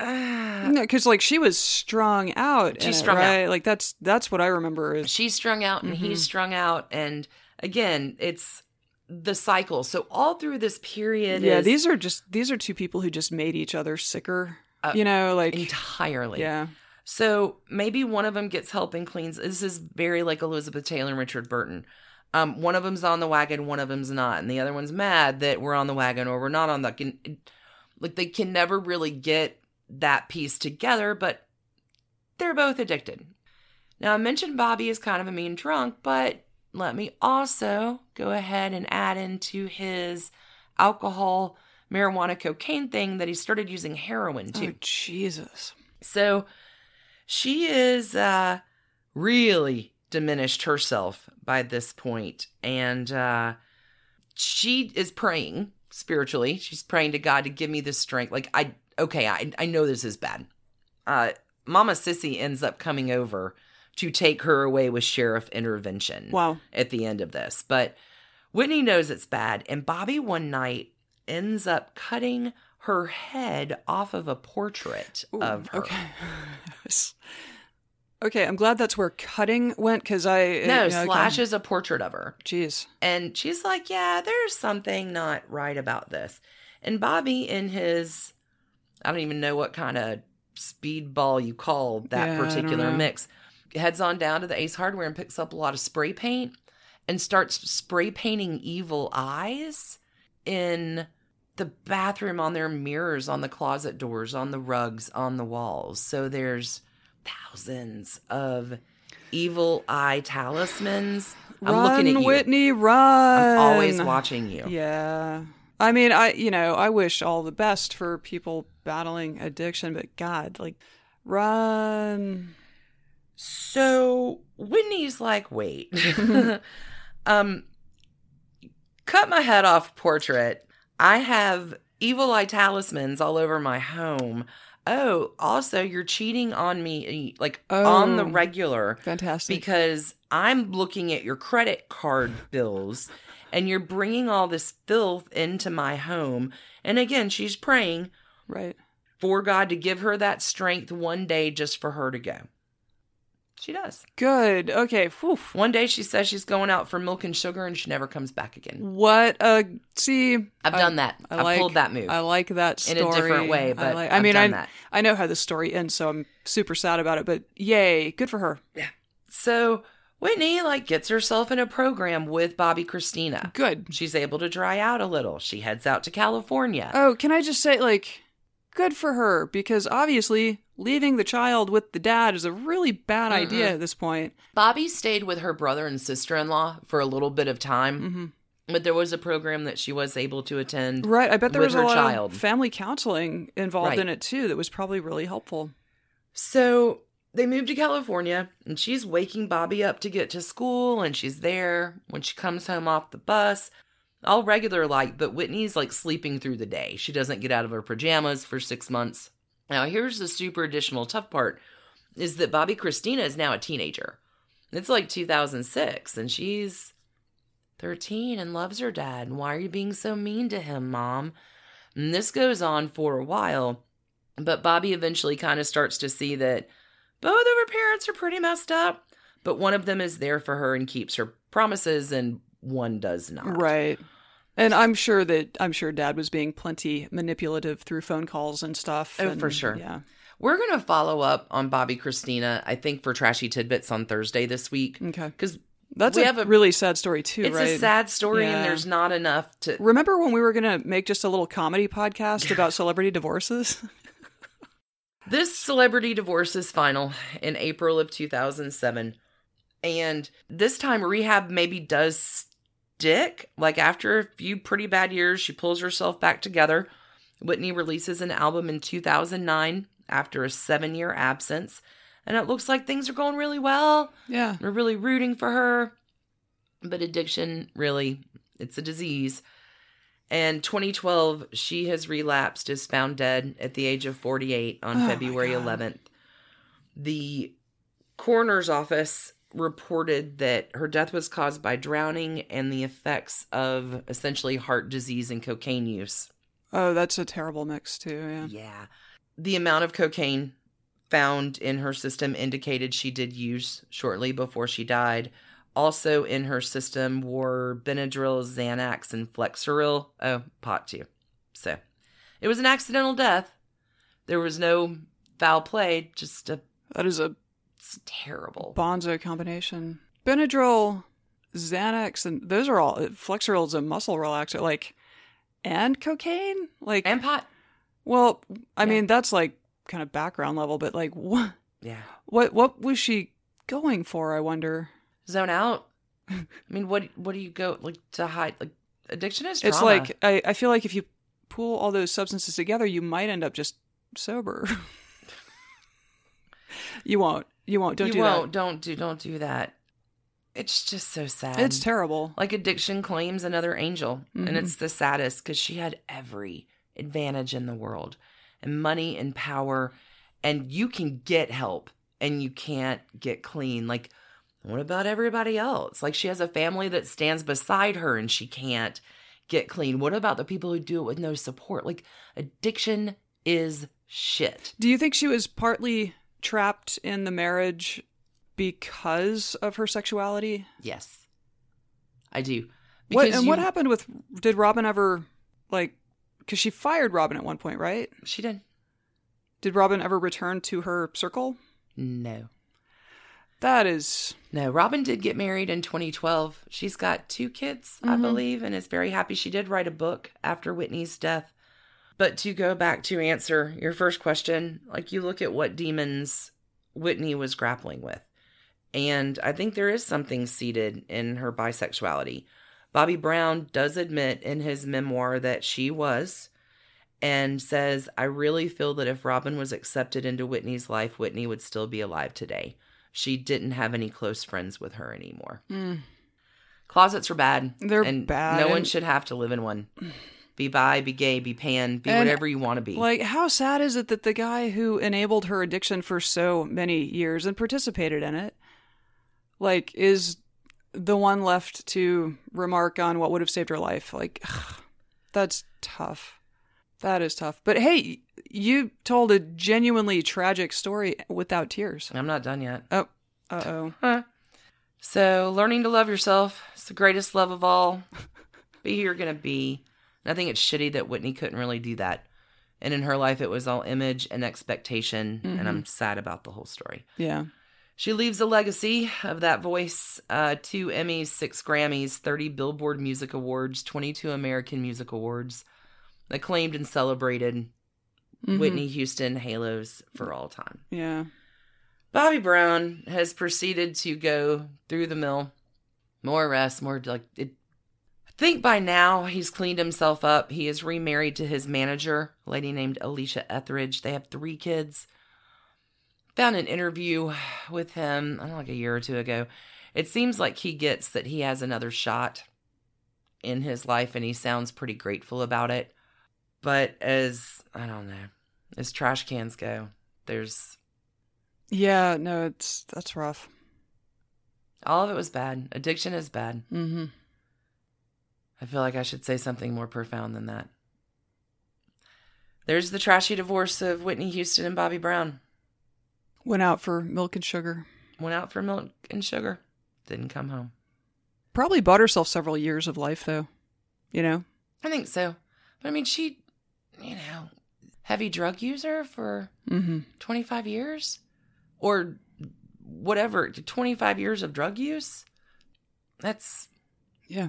uh, No, because like she was strung out. She's in it, strung out. Like that's that's what I remember is she's strung out and he's Mhm. strung out. And again, it's the cycle. So all through this period, yeah. is These are just these are two people who just made each other sicker. Uh, you know, like entirely. yeah, So maybe one of them gets help and cleans. This is very like Elizabeth Taylor and Richard Burton. Um, one of them's on the wagon, one of them's not, and the other one's mad that we're on the wagon or we're not on the. Can, like they can never really get that piece together, but they're both addicted. Now I mentioned Bobby is kind of a mean drunk, but let me also go ahead and add into his alcohol, marijuana, cocaine thing that he started using heroin too. Oh, Jesus. So she is uh, really diminished herself by this point, and uh, she is praying spiritually. She's praying to God to give me the strength. Like I, okay, I I know this is bad. Uh, Mama Cissy ends up coming over to take her away with sheriff intervention. Wow. At the end of this, but Whitney knows it's bad, and Bobby one night ends up cutting her head off of a portrait Ooh, of her. Okay. okay, I'm glad that's where cutting went because I. No, you know, Slash is a portrait of her. Jeez. And she's like, Yeah, there's something not right about this. And Bobby, in his, I don't even know what kind of speedball you call that Yeah, particular mix, heads on down to the Ace Hardware and picks up a lot of spray paint and starts spray painting evil eyes in the bathroom on their mirrors, on the closet doors, on the rugs, on the walls. So there's thousands of evil eye talismans. I'm looking at you. Whitney, run. I'm always watching you. Yeah. I mean, I you know, I wish all the best for people battling addiction, but God, like, run. So Whitney's like, wait, um, cut my head off portrait. I have evil eye talismans all over my home. Oh, also, you're cheating on me, like on the Oh. regular. Fantastic. because I'm looking at your credit card bills and you're bringing all this filth into my home. And again, she's praying right. for God to give her that strength one day just for her to go. She does. Good. Okay. Whew. One day she says she's going out for milk and sugar and she never comes back again. What a see. I've I- done that. I I've like, pulled that move. I like that story In a different way, I, but like, I mean, I that. I know how the story ends, so I'm super sad about it. But yay, good for her. Yeah. So Whitney like gets herself in a program with Bobbi Kristina. Good. She's able to dry out a little. She heads out to California. Oh, can I just say, like, good for her because obviously leaving the child with the dad is a really bad idea at this point. Bobby stayed with her brother and sister in law for a little bit of time, hmm but there was a program that she was able to attend. Right. I bet there was a lot child. of family counseling involved Right. in it too. That was probably really helpful. So they moved to California, and she's waking Bobby up to get to school, and she's there when she comes home off the bus. All regular like, but Whitney's like sleeping through the day. She doesn't get out of her pajamas for six months. Now, here's the super additional tough part is that Bobbi Kristina is now a teenager. It's like 2006, and she's 13 and loves her dad. And why are you being so mean to him, mom? And this goes on for a while, but Bobby eventually kind of starts to see that both of her parents are pretty messed up, but one of them is there for her and keeps her promises, and one does not. Right. And I'm sure that I'm sure dad was being plenty manipulative through phone calls and stuff. Oh, and- for sure. Yeah. We're going to follow up on Bobbi Kristina, I think, for Trashy Tidbits on Thursday this week. Okay. Because That's We a, have a- really sad story too, it's right? a sad story Yeah. and there's not enough to. Remember when we were going to make just a little comedy podcast about celebrity divorces? This celebrity divorce is final in April of 2007. And this time, rehab maybe does stick. Like, after a few pretty bad years, she pulls herself back together. Whitney releases an album in 2009 after a seven year absence. And it looks like things are going really well. yeah. We're really rooting for her. But addiction, really, it's a disease. And 2012, she has relapsed, is found dead at the age of 48 on Oh February 11th. The coroner's office reported that her death was caused by drowning and the effects of essentially heart disease and cocaine use. Oh, that's a terrible mix too. Yeah. Yeah. The amount of cocaine found in her system indicated she did use shortly before she died. Also in her system were Benadryl, Xanax, and Flexeril. Oh, pot too. So it was an accidental death. There was no foul play, just a That is a it's terrible. bonzo combination. Benadryl Xanax and those are all Flexeril is a muscle relaxer, like, and cocaine, like, And pot. well, I Yeah. mean that's like kind of background level, but like, what, Yeah. what, what was she going for? I wonder. Zone out. I mean, what what do you go like to hide? Like addiction is It's like I, I feel like if you pool all those substances together, you might end up just sober. you won't. You won't. Don't you do won't. Don't do. Don't do that. It's just so sad. It's terrible. like addiction claims another angel, Mhm. and it's the saddest because she had every advantage in the world, and money and power, and you can get help, and you can't get clean. Like, what about everybody else? Like, she has a family that stands beside her, and she can't get clean. What about the people who do it with no support? Like, addiction is shit. Do you think she was partly trapped in the marriage because of her sexuality? Yes, I do. What Because and what happened with? Did Robyn ever like? Because she fired Robyn at one point, right? She did. Did Robyn ever return to her circle? No. That is No, Robyn did get married in 2012. She's got two kids, I Mhm. believe, and is very happy. She did write a book after Whitney's death. But to go back to answer your first question, like you look at what demons Whitney was grappling with. And I think there is something seated in her bisexuality. Bobby Brown does admit in his memoir that she was and says, I really feel that if Robyn was accepted into Whitney's life, Whitney would still be alive today. She didn't have any close friends with her anymore. mm, Closets are bad. They're and bad, No one should have to live in one. Be bi, be gay, be pan, be And, whatever you want to be. like how sad is it that the guy who enabled her addiction for so many years and participated in it, like, is the one left to remark on what would have saved her life? Like, that's tough. That is tough. But hey, you told a genuinely tragic story without tears. I'm not done yet. Oh, uh oh. Huh. So, learning to love yourself is the greatest love of all. be who you're going to be. And I think it's shitty that Whitney couldn't really do that. And in her life, it was all image and expectation. And I'm sad about the whole story. Yeah. She leaves a legacy of that voice uh, two Emmys, six Grammys, 30 Billboard Music Awards, 22 American Music Awards, acclaimed and celebrated Mhm. Whitney Houston halos for all time. Yeah. Bobby Brown has proceeded to go through the mill. More arrests, more like it. I think by now he's cleaned himself up. He is remarried to his manager, a lady named Alicia Etheredge. They have three kids. Found an interview with him, I don't know, like a year or two ago. It seems like he gets that he has another shot in his life and he sounds pretty grateful about it. But as, I don't know, as trash cans go, there's Yeah. No, it's that's rough. All of it was bad. Addiction is bad. Mm-hmm. I feel like I should say something more profound than that. There's the trashy divorce of Whitney Houston and Bobby Brown. Went out for milk and sugar. Went out for milk and sugar. Didn't come home. Probably bought herself several years of life, though. You know? I think so. But I mean, she, you know, heavy drug user for Mm-hmm. 25 years? Or whatever, 25 years of drug use? That's Yeah.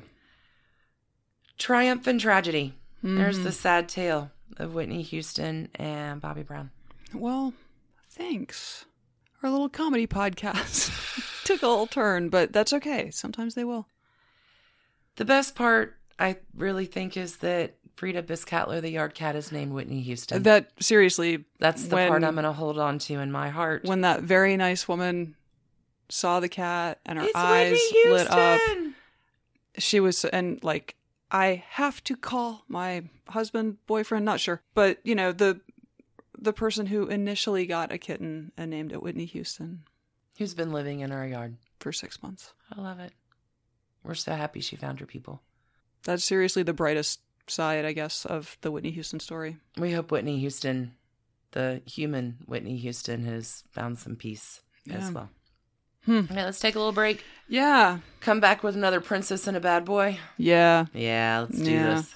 Triumph and tragedy. There's Mhm. the sad tale of Whitney Houston and Bobby Brown. Well, thanks. Our little comedy podcast took a little turn, but that's okay. Sometimes they will. The best part, I really think, is that Frida Biscatler, the yard cat, is named Whitney Houston. That seriously, That's the when- part I'm going to hold on to in my heart. when that very nice woman saw the cat and her it's eyes lit up, she was and like I have to call my husband, boyfriend, not sure, but you know the the person who initially got a kitten and named it Whitney Houston Who's been living in our yard. for six months. I love it. We're so happy she found her people. That's seriously the brightest side, I guess, of the Whitney Houston story. We hope Whitney Houston, the human Whitney Houston, has found some peace Yeah. as well. Hmm. Okay, let's take a little break. Yeah, Come back with another princess and a bad boy. yeah. Yeah, let's do Yeah. this.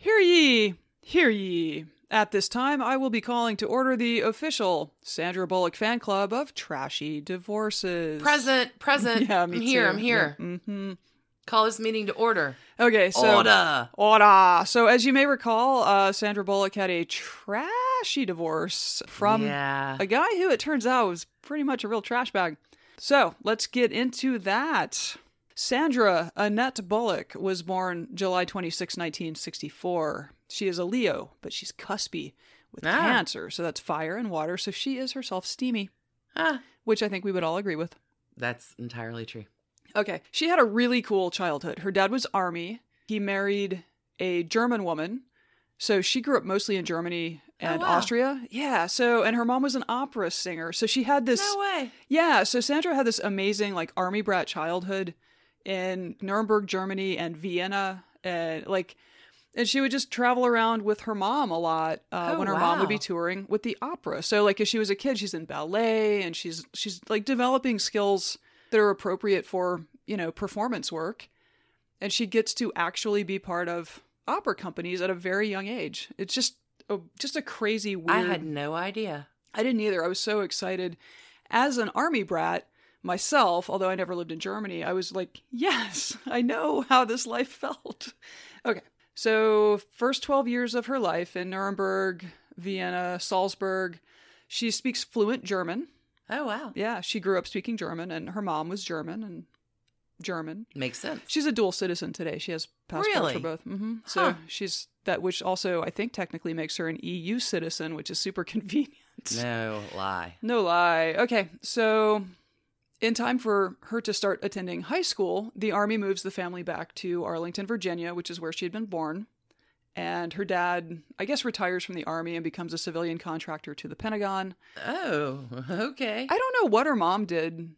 Hear ye, hear ye. At this time, I will be calling to order the official Sandra Bullock fan club of Trashy Divorces. Present, present. Yeah, me I'm here. I'm here. hmm Call this meeting to order. Okay, so Order. Order. So as you may recall, uh, Sandra Bullock had a trashy divorce from Yeah. a guy who it turns out was pretty much a real trash bag. So let's get into that. Sandra Annette Bullock was born July 26, 1964. She is a Leo, but she's cuspy with Ah. Cancer, so that's fire and water. So she is herself steamy, Ah, which I think we would all agree with. that's entirely true. Okay. She had a really cool childhood. Her dad was Army. He married a German woman. So she grew up mostly in Germany and Oh, wow. Austria. Yeah. So, and her mom was an opera singer. So she had this. No way. Yeah. So Sandra had this amazing, like, Army brat childhood in Nuremberg, Germany and Vienna. And, like, and she would just travel around with her mom a lot uh, Oh, when her mom would be touring with the opera. So like as she was a kid, she's in ballet and she's she's like developing skills that are appropriate for you know performance work, and she gets to actually be part of opera companies at a very young age. It's just a, just a crazy weird. I had no idea. I didn't either. I was so excited. As an army brat myself, although I never lived in Germany, I was like, yes, I know how this life felt. Okay. So, first 12 years of her life in Nuremberg, Vienna, Salzburg, she speaks fluent German. Oh, wow. Yeah, she grew up speaking German, and her mom was German and German. Makes sense. She's a dual citizen today. She has passports Really? for both. hmm So Huh. she's that, which also I think technically makes her an EU citizen, which is super convenient. No lie. No lie. Okay, so in time for her to start attending high school, the Army moves the family back to Arlington, Virginia, which is where she had been born. And her dad, I guess, retires from the Army and becomes a civilian contractor to the Pentagon. Oh, okay. I don't know what her mom did.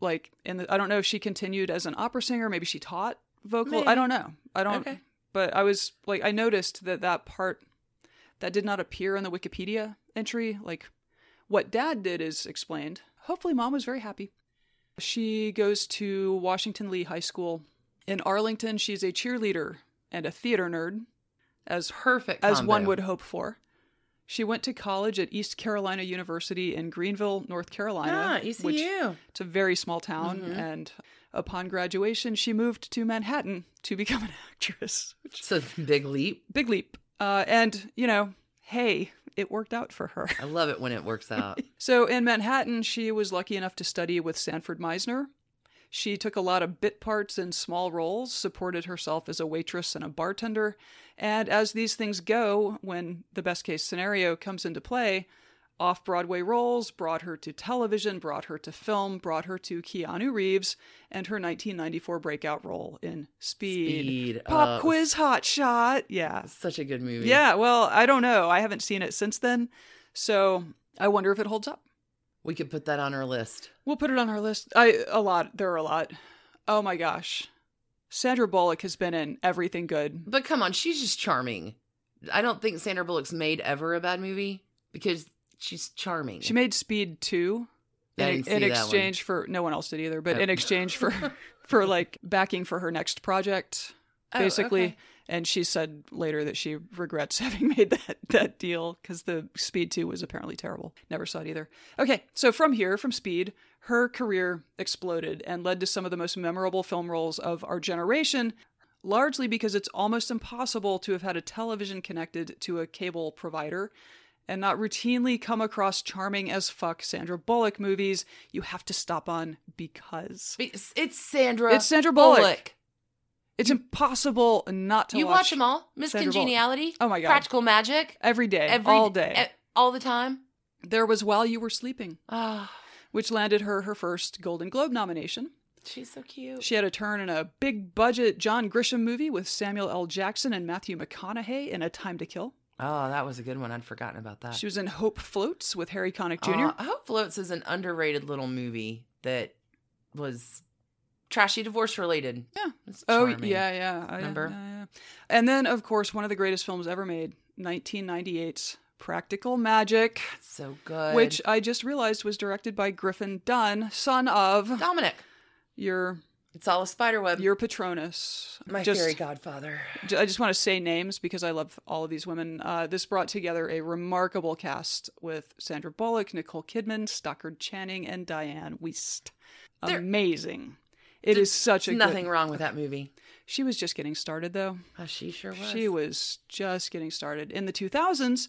Like, in the, I don't know if she continued as an opera singer. Maybe she taught vocal. I don't know. I don't. Okay. But I was like, I noticed that that part that did not appear in the Wikipedia entry. Like, what dad did is explained. Hopefully, mom was very happy. She goes to Washington Lee High School in Arlington. She's a cheerleader and a theater nerd, as Perfect. as one would hope for. She went to college at East Carolina University in Greenville, North Carolina. Ah, which- ECU. it's a very small town, Mm-hmm. and upon graduation, she moved to Manhattan to become an actress. Which It's a big leap. big leap. Uh, and you know, hey, it worked out for her. I love it when it works out. So in Manhattan, she was lucky enough to study with Sanford Meisner. She took a lot of bit parts in small roles, supported herself as a waitress and a bartender, and as these things go, when the best case scenario comes into play, off Broadway roles brought her to television, brought her to film, brought her to Keanu Reeves, and her 1994 breakout role in Speed. Speed, Pop uh, quiz hot shot. Yeah. Such a good movie. Yeah, well, I don't know. I haven't seen it since then. So I wonder if it holds up. We could put that on our list. We'll put it on our list. I a lot. There are a lot. Oh my gosh. Sandra Bullock has been in everything good. But come on, she's just charming. I don't think Sandra Bullock's made ever a bad movie because she's charming. She made Speed 2 in, in exchange for no one else did either, but Oh. in exchange for for like backing for her next project Oh, basically. okay. And she said later that she regrets having made that that deal because the Speed 2 was apparently terrible. Never saw it either. Okay, so from here, from Speed, her career exploded and led to some of the most memorable film roles of our generation. largely because it's almost impossible to have had a television connected to a cable provider and not routinely come across charming as fuck Sandra Bullock movies you have to stop on because It's, it's Sandra. It's Sandra Bullock. it's impossible not to You watch, watch them all. Miss Sandra Bullock. Congeniality. Oh my God. Practical Magic. every day, Every all day. e- all the time. there was While You Were Sleeping, Ah, which landed her her first Golden Globe nomination. she's so cute. She had a turn in a big budget John Grisham movie with Samuel L. Jackson and Matthew McConaughey in A Time to Kill. Oh, that was a good one. I'd forgotten about that. She was in Hope Floats with Harry Connick Jr. Uh, Hope Floats is an underrated little movie that was trashy divorce related. yeah. Oh, yeah, yeah. I- Remember? yeah, yeah. And then, of course, one of the greatest films ever made, 1998's Practical Magic, So good. which I just realized was directed by Griffin Dunne, son of Dominic. your It's all a spider web. your Patronus. my Just- fairy godfather. J- I just want to say names because I love all of these women. Uh, this brought together a remarkable cast with Sandra Bullock, Nicole Kidman, Stockard Channing, and Dianne Wiest. There- Amazing. It is such a nothing good. wrong with that movie. She was just getting started, though. Oh, she sure was. She was just getting started. In the 2000s,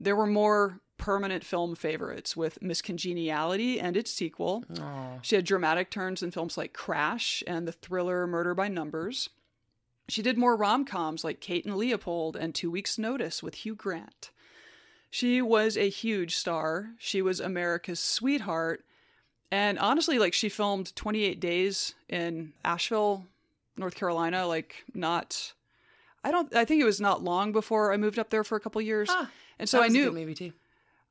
there were more permanent film favorites with Miss Congeniality and its sequel. Aw. She had dramatic turns in films like Crash and the thriller Murder by Numbers. She did more rom coms like Kate and Leopold and Two Weeks' Notice with Hugh Grant. She was a huge star. She was America's sweetheart. And honestly, like she filmed 28 days in Asheville, North Carolina, like not. I don't. I think it was not long before I moved up there for a couple years, Huh. and so I knew movie too.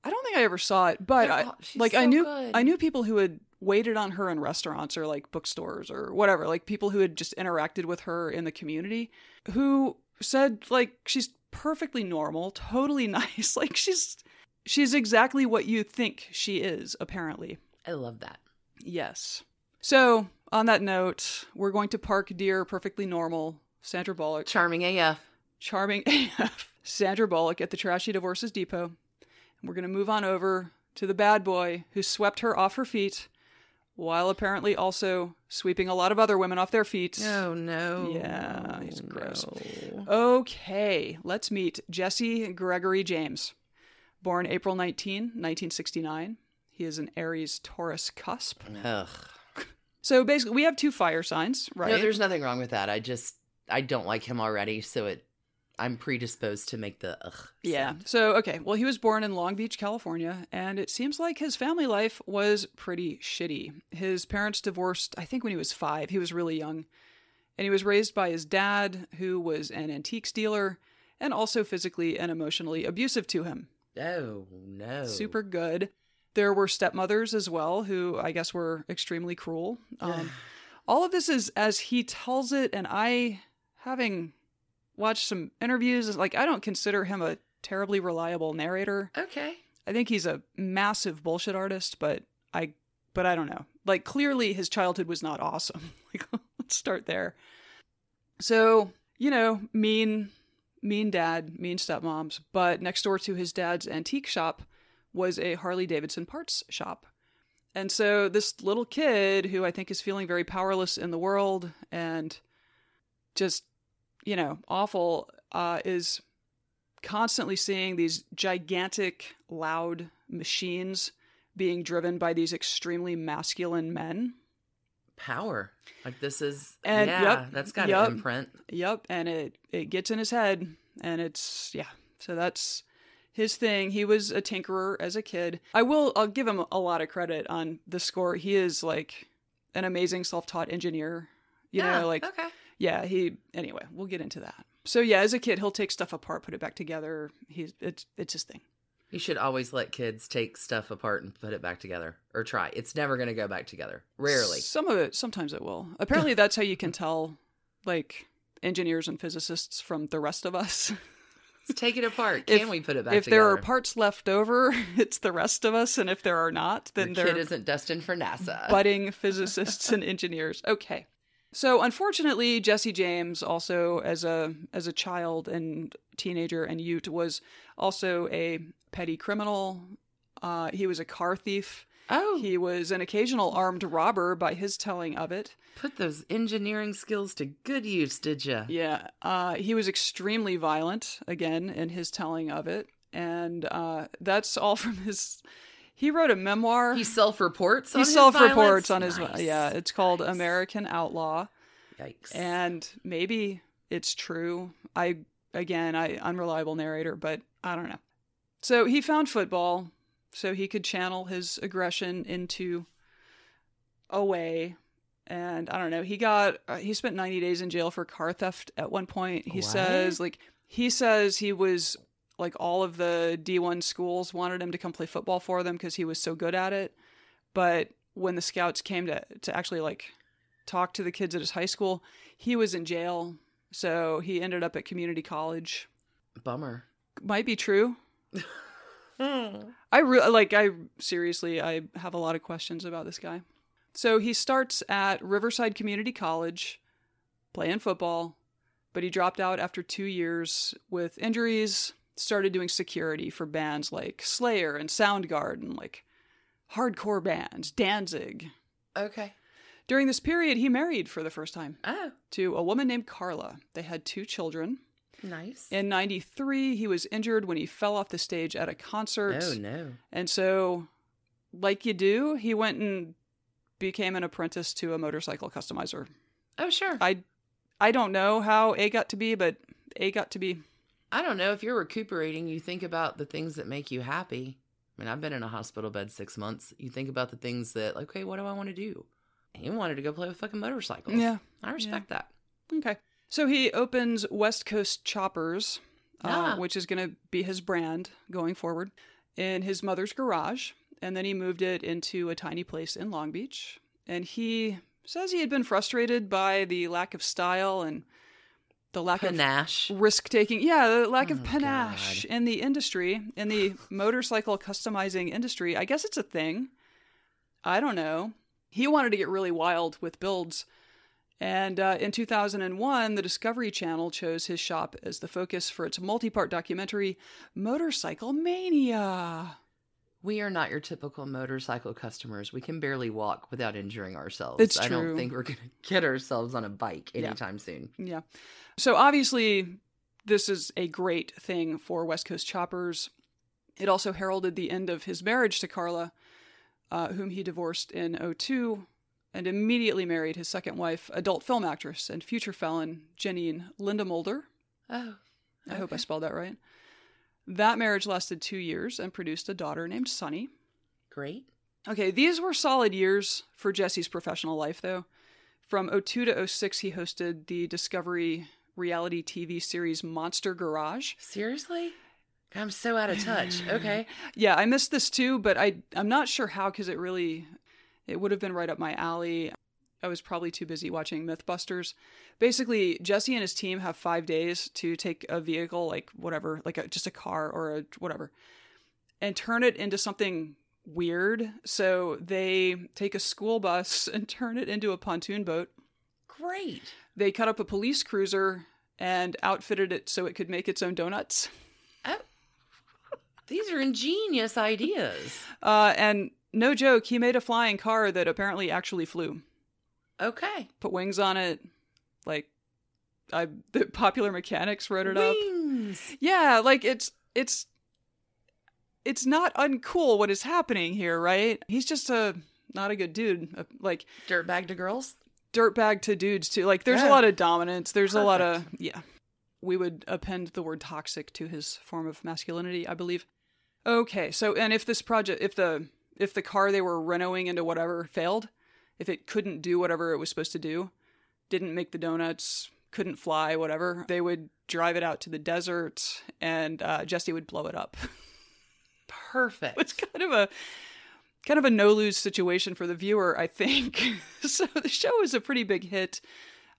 I don't think I ever saw it, but I, like I knew good. I knew people who had waited on her in restaurants or like bookstores or whatever, like people who had just interacted with her in the community who said like she's perfectly normal, totally nice, like she's she's exactly what you think she is apparently. I love that. Yes. So, on that note, we're going to park dear perfectly normal Sandra Bullock Charming AF. charming AF, Sandra Bullock at the Trashy Divorces Depot. We're going to move on over to the bad boy who swept her off her feet while apparently also sweeping a lot of other women off their feet. Oh no. Yeah, he's oh, gross. no. Okay, let's meet Jesse Gregory James. Born April 19, 1969. He is an Aries Taurus cusp. Ugh. So basically, we have two fire signs, right? No, there's nothing wrong with that. I just I don't like him already, so it I'm predisposed to make the ugh. Yeah. sound. So, okay. Well, he was born in Long Beach, California, and it seems like his family life was pretty shitty. His parents divorced, I think, when he was five. He was really young. And he was raised by his dad, who was an antiques dealer and also physically and emotionally abusive to him. Oh no. Super good. There were stepmothers as well, who I guess were extremely cruel. Um, all of this is as he tells it, and I, having watched some interviews, like I don't consider him a terribly reliable narrator. Okay. I think he's a massive bullshit artist, but I, but I don't know. Like clearly, his childhood was not awesome. like let's start there. So you know, mean, mean dad, mean stepmoms, but next door to his dad's antique shop was a Harley Davidson parts shop. And so this little kid who I think is feeling very powerless in the world and just, you know, awful, uh, is constantly seeing these gigantic, loud machines being driven by these extremely masculine men. Power. Like this is And- yeah, yep, that's got yep. an imprint. Yep, and it it gets in his head, and it's yeah. So that's his thing. He was a tinkerer as a kid. I will. I'll give him a lot of credit on the score. He is like an amazing self-taught engineer. You yeah, know, like okay. Yeah. He anyway. We'll get into that. So yeah, as a kid, he'll take stuff apart, put it back together. He's it's it's his thing. You should always let kids take stuff apart and put it back together. Or try. It's never gonna go back together. Rarely. Some of it, sometimes it will. Apparently, that's how you can tell, like engineers and physicists from the rest of us. Let's take it apart. If- Can we put it back if together? there are parts left over, it's the rest of us, and if there are not, then Your they're kid isn't destined for NASA. budding physicists and engineers. Okay. So unfortunately, Jesse James also as a as a child and teenager and Ute was also a petty criminal. Uh, he was a car thief. Oh, He was an occasional armed robber by his telling of it. put those engineering skills to good use, did you? Yeah, uh, he was extremely violent, again, in his telling of it. And uh, that's all from his. He wrote a memoir. He self-reports. he on his self-reports violence? on his Nice. yeah it's called american outlaw Yikes. and maybe it's true i again i unreliable narrator but i don't know so he found football so he could channel his aggression into a way and i don't know he got uh, he spent 90 days in jail for car theft at one point he What? says like he says he was like all of the d1 schools wanted him to come play football for them because he was so good at it. But when the scouts came to to actually like talk to the kids at his high school he was in jail. So he ended up at community college. Bummer. might be true. Hmm. I re- like I seriously I have a lot of questions about this guy. So he starts at Riverside Community College playing football, but he dropped out after 2 years with injuries, started doing security for bands like Slayer and Soundgarden, like hardcore bands, Danzig. Okay. During this period, he married for the first time Oh, to a woman named Carla. They had two children. nice. In 93, he was injured when he fell off the stage at a concert. oh no. And so, like you do, he went and became an apprentice to a motorcycle customizer. Oh sure. I I don't know how A got to be, but A got to be. I don't know if you're recuperating, you think about the things that make you happy. I mean, I've been in a hospital bed six months. You think about the things that, like, okay, what do I want to do? He wanted to go play with fucking motorcycles. Yeah. I respect that. Okay. So he opens West Coast Choppers, uh, Ah. which is going to be his brand going forward, in his mother's garage. And then he moved it into a tiny place in Long Beach. And he says he had been frustrated by the lack of style and the lack of Panache. risk taking. Yeah, the lack of Oh, panache in the industry, in the motorcycle customizing industry. I guess it's a thing. I don't know. He wanted to get really wild with builds. And uh, in 2001, the Discovery Channel chose his shop as the focus for its multi part documentary, Motorcycle Mania. We are not your typical motorcycle customers. We can barely walk without injuring ourselves. It's true. I don't think we're going to get ourselves on a bike Yeah. anytime soon. Yeah. So obviously, this is a great thing for West Coast choppers. It also heralded the end of his marriage to Carla, uh, whom he divorced in 02 and immediately married his second wife, adult film actress and future felon Janine Lindemulder. Oh, I hope I spelled that right. That marriage lasted two years and produced a daughter named Sunny. great. Okay, these were solid years for Jesse's professional life, though. From 02 to 06, he hosted the Discovery reality TV series Monster Garage. Seriously? I'm so out of touch. Okay. Yeah, I missed this too, but I I'm not sure how because it really it would have been right up my alley. I was probably too busy watching Mythbusters. Basically, Jesse and his team have five days to take a vehicle, like whatever, like a, just a car or a whatever, and turn it into something weird. So they take a school bus and turn it into a pontoon boat. Great. They cut up a police cruiser and outfitted it so it could make its own donuts. Oh, these are ingenious ideas. Uh, and no joke, he made a flying car that apparently actually flew. Okay. Put wings on it. Like, I the popular mechanics wrote it up. Wings. Yeah, like it's it's it's not uncool what is happening here, right? He's just a not a good dude. Uh, Like Dirtbag to girls? dirtbag to dudes too. Like there's a lot of dominance. There's a lot of yeah. We would append the word toxic to his form of masculinity, I believe. Okay, so and if this project if the if the car they were renoing into whatever failed, if it couldn't do whatever it was supposed to do, didn't make the donuts, couldn't fly, whatever, they would drive it out to the desert and uh, Jesse would blow it up. Perfect. it's kind of a kind of a no lose situation for the viewer, I think. so the show was a pretty big hit.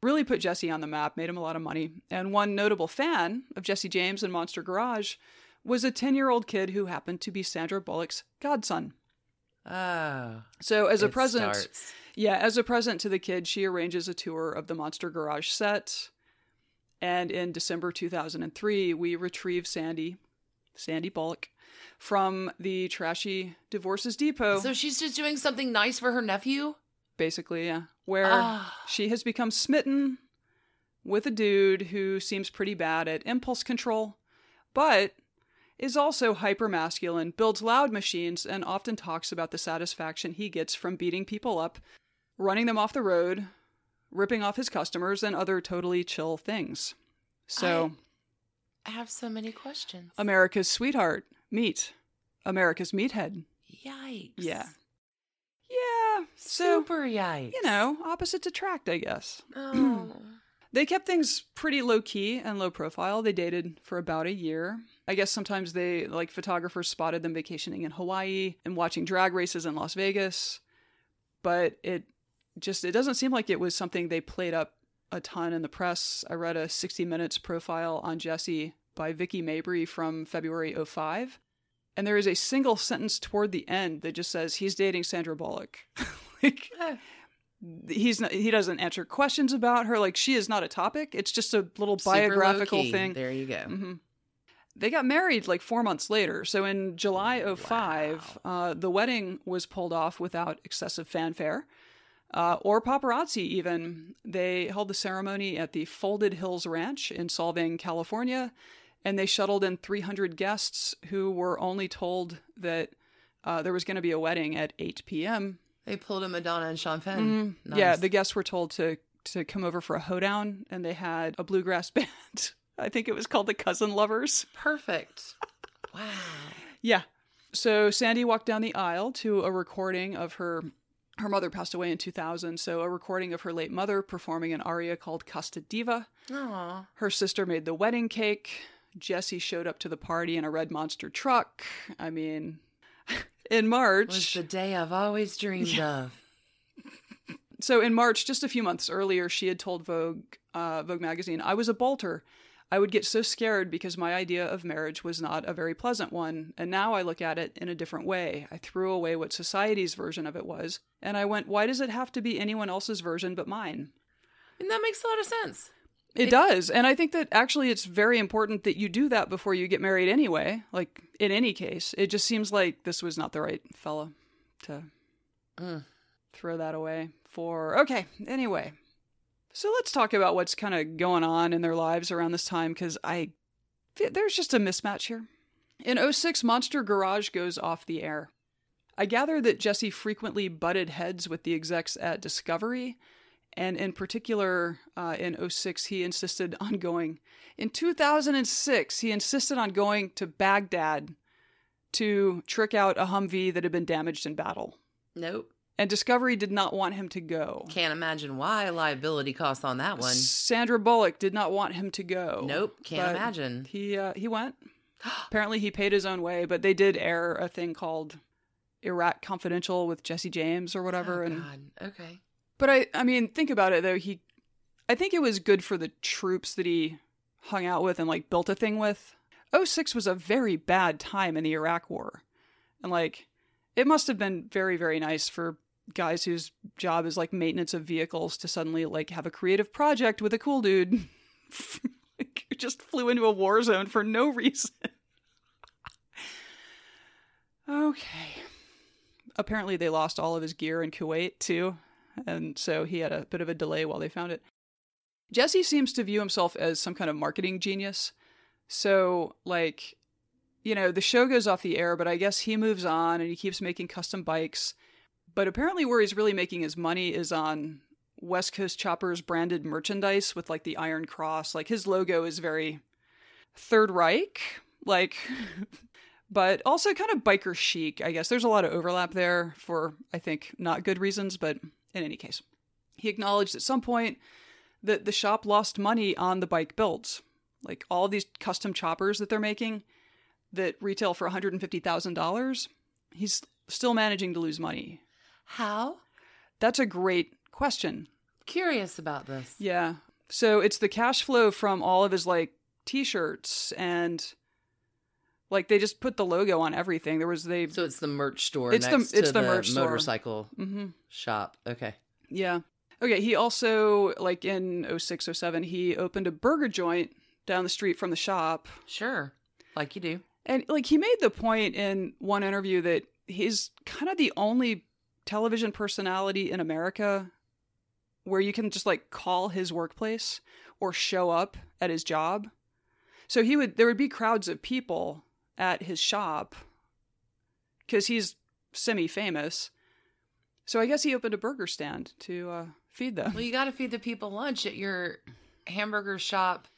Really put Jesse on the map, made him a lot of money. And one notable fan of Jesse James and Monster Garage was a 10 year old kid who happened to be Sandra Bullock's godson. Oh. So, as a present, starts. Yeah, as a present to the kid, she arranges a tour of the Monster Garage set. And in December 2003, we retrieve Sandy, Sandy Bullock, from the trashy Divorces Depot. So she's just doing something nice for her nephew? basically, yeah. Where Ah. she has become smitten with a dude who seems pretty bad at impulse control, but is also hyper masculine, builds loud machines, and often talks about the satisfaction he gets from beating people up, running them off the road, ripping off his customers, and other totally chill things. So, I have so many questions. America's sweetheart, meet America's meathead. Yikes. Yeah. Yeah. So, Super yikes. you know, opposites attract, I guess. Oh. They kept things pretty low key and low profile. They dated for about a year. I guess sometimes they, like, photographers spotted them vacationing in Hawaii and watching drag races in Las Vegas. But it just, it doesn't seem like it was something they played up a ton in the press. I read a 60 Minutes profile on Jesse by Vicki Mabrey from February 05. And there is a single sentence toward the end that just says he's dating Sandra Bullock. like, he's not, he doesn't answer questions about her. Like she is not a topic. It's just a little biographical thing. There you go. hmm They got married like four months later. So in July 05, uh, the wedding was pulled off without excessive fanfare uh, or paparazzi, even. They held the ceremony at the Folded Hills Ranch in Solvang, California, and they shuttled in 300 guests who were only told that uh, there was going to be a wedding at 8 p.m. They pulled a Madonna and Sean Penn. Mm-hmm. Yeah, the guests were told to to come over for a hoedown, and they had a bluegrass band. I think it was called the Cousin Lovers. Perfect. wow. Yeah. So Sandy walked down the aisle to a recording of her. Her mother passed away in 2000, so a recording of her late mother performing an aria called Casta Diva. Aw. Her sister made the wedding cake. Jesse showed up to the party in a red monster truck. I mean, in March. Was the day I've always dreamed of. So in March, just a few months earlier, she had told Vogue, uh, Vogue magazine, "I was a bolter. I would get so scared because my idea of marriage was not a very pleasant one, and now I look at it in a different way. I threw away what society's version of it was, and I went, why does it have to be anyone else's version but mine?" And that makes a lot of sense. It does, and I think that actually it's very important that you do that before you get married anyway. Like in any case, it just seems like this was not the right fella to Mm. throw that away for. Okay, anyway. So let's talk about what's kind of going on in their lives around this time because I there's just a mismatch here. In 06, Monster Garage goes off the air. I gather that Jesse frequently butted heads with the execs at Discovery, and in particular, uh, in 06, he insisted on going. In 2006, he insisted on going to Baghdad to trick out a Humvee that had been damaged in battle. Nope. And Discovery did not want him to go. Can't imagine why liability costs on that one. Sandra Bullock did not want him to go. Nope, can't imagine. He uh, he went. Apparently, he paid his own way, but they did air a thing called Iraq Confidential with Jesse James or whatever. Oh, and God. Okay. but I I mean, think about it though. He, I think it was good for the troops that he hung out with and like built a thing with. 06 was a very bad time in the Iraq War, and like it must have been very very nice for guys whose job is like maintenance of vehicles to suddenly like have a creative project with a cool dude who just flew into a war zone for no reason. okay. Apparently they lost all of his gear in Kuwait too, and so he had a bit of a delay while they found it. Jesse seems to view himself as some kind of marketing genius. So, like, you know, the show goes off the air, but I guess he moves on and he keeps making custom bikes. But apparently, where he's really making his money is on West Coast Choppers branded merchandise with like the Iron Cross. Like his logo is very Third Reich, like, but also kind of biker chic. I guess there's a lot of overlap there for I think not good reasons, but in any case, he acknowledged at some point that the shop lost money on the bike builds, like all these custom choppers that they're making that retail for $150,000. He's still managing to lose money. How? That's a great question. Curious about this. Yeah. So it's the cash flow from all of his like t-shirts and like they just put the logo on everything. There was they So it's the merch store It's the- it's the the, merch store. motorcycle Mhm. shop. Okay. Yeah. Okay, he also like in 06 07 he opened a burger joint down the street from the shop. Sure. Like you do. And like he made the point in one interview that he's kind of the only television personality in America where you can just like call his workplace or show up at his job. So he would there would be crowds of people at his shop cuz he's semi-famous. So I guess he opened a burger stand to uh, feed them. Well, you got to feed the people lunch at your hamburger shop,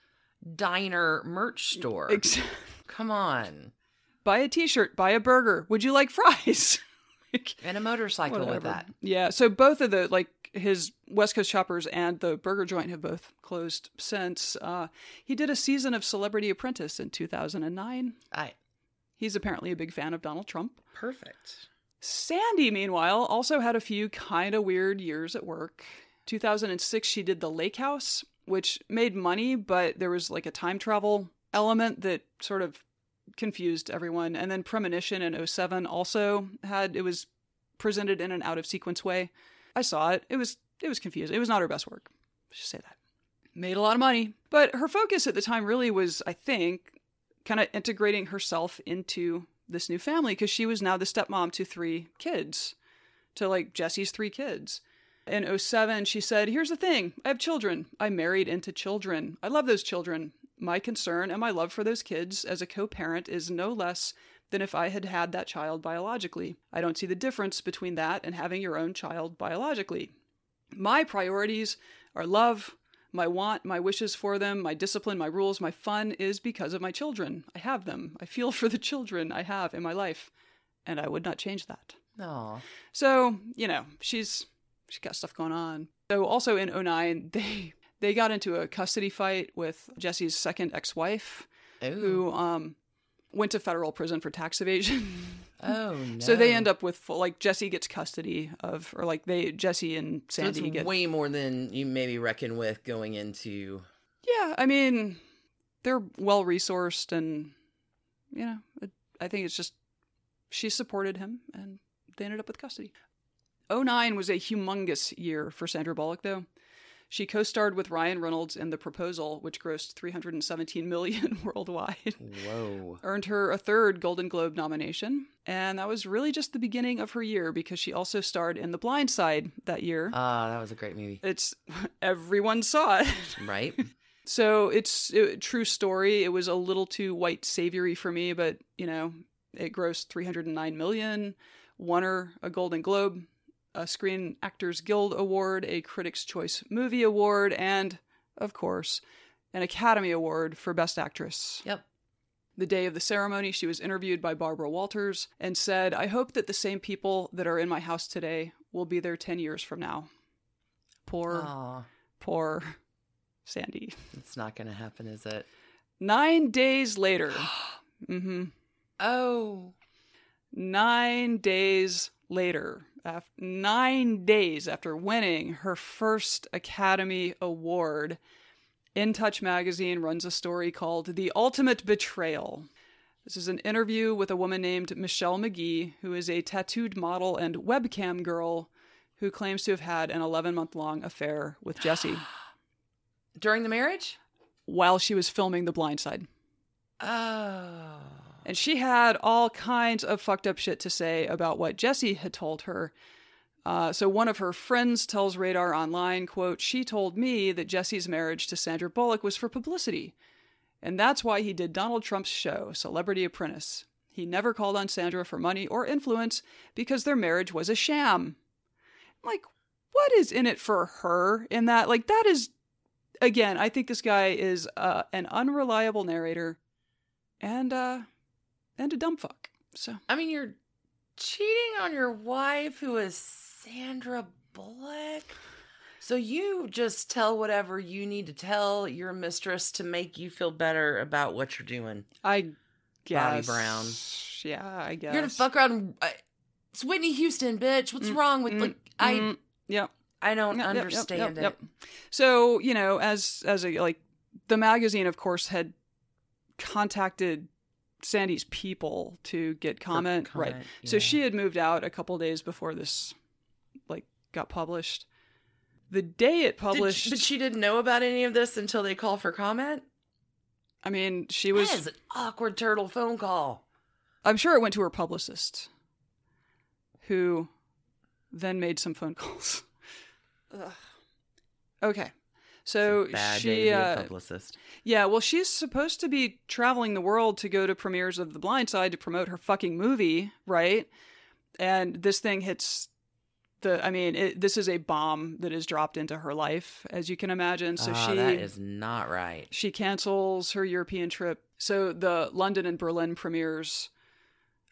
diner, merch store. Ex- Come on. buy a t-shirt, buy a burger. Would you like fries? And a motorcycle with that. Yeah, so both of the like his West Coast Choppers and the Burger Joint have both closed since. Uh, he did a season of Celebrity Apprentice in 2009. I He's apparently a big fan of Donald Trump. perfect. Sandy, meanwhile, also had a few kind of weird years at work. 2006, she did The Lake House, which made money, but there was like a time travel element that sort of confused everyone. And then Premonition in 07 also had, it was presented in an out of sequence way. I saw it. It was, it was confusing. It was not her best work. Just say that. Made a lot of money. But her focus at the time really was, I think, kind of integrating herself into this new family because she was now the stepmom to three kids, to like Jesse's three kids. In 07, she said, Here's the thing I have children. I married into children. I love those children. My concern and my love for those kids as a co parent is no less than if I had had that child biologically. I don't see the difference between that and having your own child biologically. My priorities are love, my want, my wishes for them, my discipline, my rules, my fun is because of my children. I have them. I feel for the children I have in my life, and I would not change that. No. So, you know, she's she's got stuff going on. So also in 09, they they got into a custody fight with Jesse's second ex-wife who um went to federal prison for tax evasion. Oh no. So they end up with full, like Jesse gets custody of or like they Jesse and So Sandy it's get way more than you maybe reckon with going into. Yeah, I mean, they're well resourced, and you know, it, I think it's just she supported him, and they ended up with custody. 09 was a humongous year for Sandra Bullock, though. She co-starred with Ryan Reynolds in The Proposal, which grossed 317 million worldwide. Whoa. Earned her a third Golden Globe nomination, and that was really just the beginning of her year because she also starred in The Blind Side that year. Ah, that was a great movie. it's everyone saw it. Right? So it's a true story. It was a little too white savory for me, but you know, it grossed 309 million, won her a Golden Globe, a Screen Actors Guild Award, a Critics' Choice Movie Award, and of course, an Academy Award for Best Actress. yep. The day of the ceremony, she was interviewed by Barbara Walters and said, I hope that the same people that are in my house today will be there 10 years from now. Poor, Aw, poor Sandy. it's not going to happen, is it? Nine days later. mm hmm. Oh. Nine days later. Af- nine days after winning her first Academy Award, In Touch magazine runs a story called The Ultimate Betrayal. This is an interview with a woman named Michelle McGee, who is a tattooed model and webcam girl who claims to have had an 11 month long affair with Jesse During the marriage? while she was filming The Blind Side. Oh. And she had all kinds of fucked up shit to say about what Jesse had told her. Uh, so one of her friends tells Radar Online, quote, she told me that Jesse's marriage to Sandra Bullock was for publicity. And that's why he did Donald Trump's show, Celebrity Apprentice. He never called on Sandra for money or influence because their marriage was a sham. Like, what is in it for her in that? Like, that is, again, I think this guy is uh, an unreliable narrator and uh and a dumb fuck. So I mean, you're cheating on your wife, who is Sandra Bullock. So you just tell whatever you need to tell your mistress to make you feel better about what you're doing. I guess Brown. Yeah, I guess You're gonna fuck around. and- uh, It's Whitney Houston, bitch. What's mm, wrong with mm, like I? Mm, yep. I don't yep, understand yep, yep. it. So you know, as as a like the magazine, of course, had contacted Sandy's people to get comment. right. comment, So she had moved out a couple days before this like got published. The day it published, she- but she didn't know about any of this until they call for comment. I mean, she was. That is an awkward turtle phone call. I'm sure it went to her publicist, who then made some phone calls. Ugh. Okay. So Bad she, day to be a uh, publicist. yeah, well, she's supposed to be traveling the world to go to premieres of The Blind Side to promote her fucking movie, right? And this thing hits the. I mean, it, this is a bomb that is dropped into her life, as you can imagine. So Ah, she that is not right. she cancels her European trip. So the London and Berlin premieres,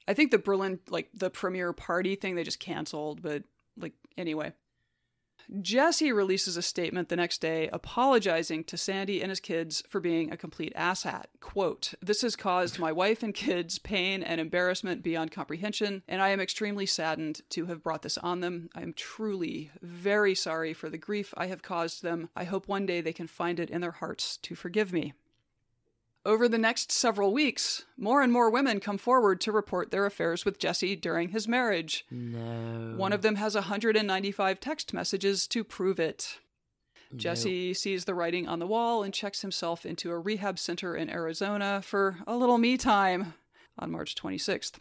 I think the Berlin, like the premiere party thing, they just canceled. But like, anyway. Jesse releases a statement the next day apologizing to Sandy and his kids for being a complete asshat. Quote, This has caused my wife and kids pain and embarrassment beyond comprehension, and I am extremely saddened to have brought this on them. I am truly very sorry for the grief I have caused them. I hope one day they can find it in their hearts to forgive me. Over the next several weeks, more and more women come forward to report their affairs with Jesse during his marriage. No. One of them has 195 text messages to prove it. Jesse sees the writing on the wall and checks himself into a rehab center in Arizona for a little me time on March 26th.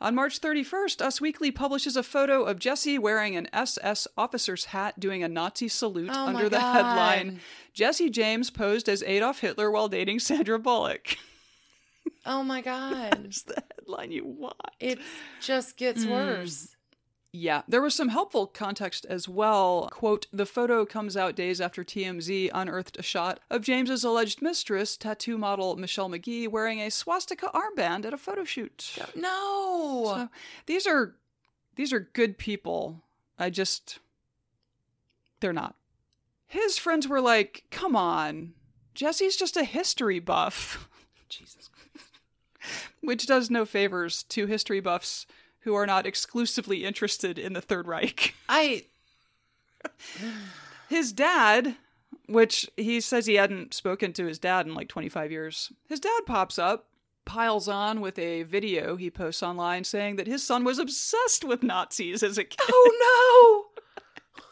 On March 31st, Us Weekly publishes a photo of Jesse wearing an SS officer's hat doing a Nazi salute Oh under the God. headline Jesse James posed as Adolf Hitler while dating Sandra Bullock. Oh my god. It's the headline you want. it just gets mm. worse. Yeah, there was some helpful context as well. Quote, the photo comes out days after TMZ unearthed a shot of James's alleged mistress, tattoo model Michelle McGee, wearing a swastika armband at a photo shoot. No. So these are these are good people. I just they're not. His friends were like, "Come on. Jesse's just a history buff." Jesus. Which does no favors to history buffs who are not exclusively interested in the Third Reich. I His dad, which he says he hadn't spoken to his dad in like 25 years, his dad pops up, piles on with a video he posts online saying that his son was obsessed with Nazis as a kid. Oh no.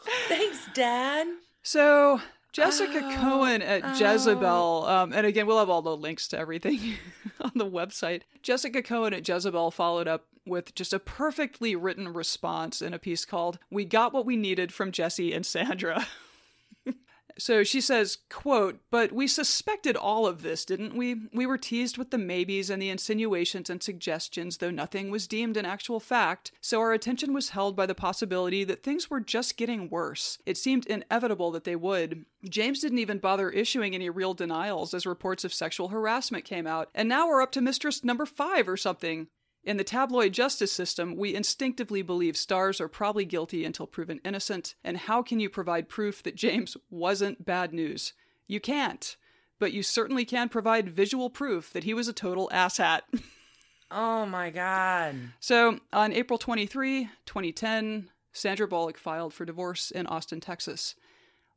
Thanks, Dad. So Jessica Oh, Cohen at Jezebel, um, and again, we'll have all the links to everything on the website. Jessica Coen at Jezebel followed up with just a perfectly written response in a piece called "We Got What We Needed from Jesse and Sandra." So she says, quote, but we suspected all of this, didn't we? We were teased with the maybes and the insinuations and suggestions, though nothing was deemed an actual fact, so our attention was held by the possibility that things were just getting worse. It seemed inevitable that they would. James didn't even bother issuing any real denials as reports of sexual harassment came out, and now we're up to mistress number five or something. In the tabloid justice system, we instinctively believe stars are probably guilty until proven innocent. And how can you provide proof that James wasn't bad news? You can't. But you certainly can provide visual proof that he was a total asshat. Oh my god. so, on April 23, 2010, Sandra Bullock filed for divorce in Austin, Texas.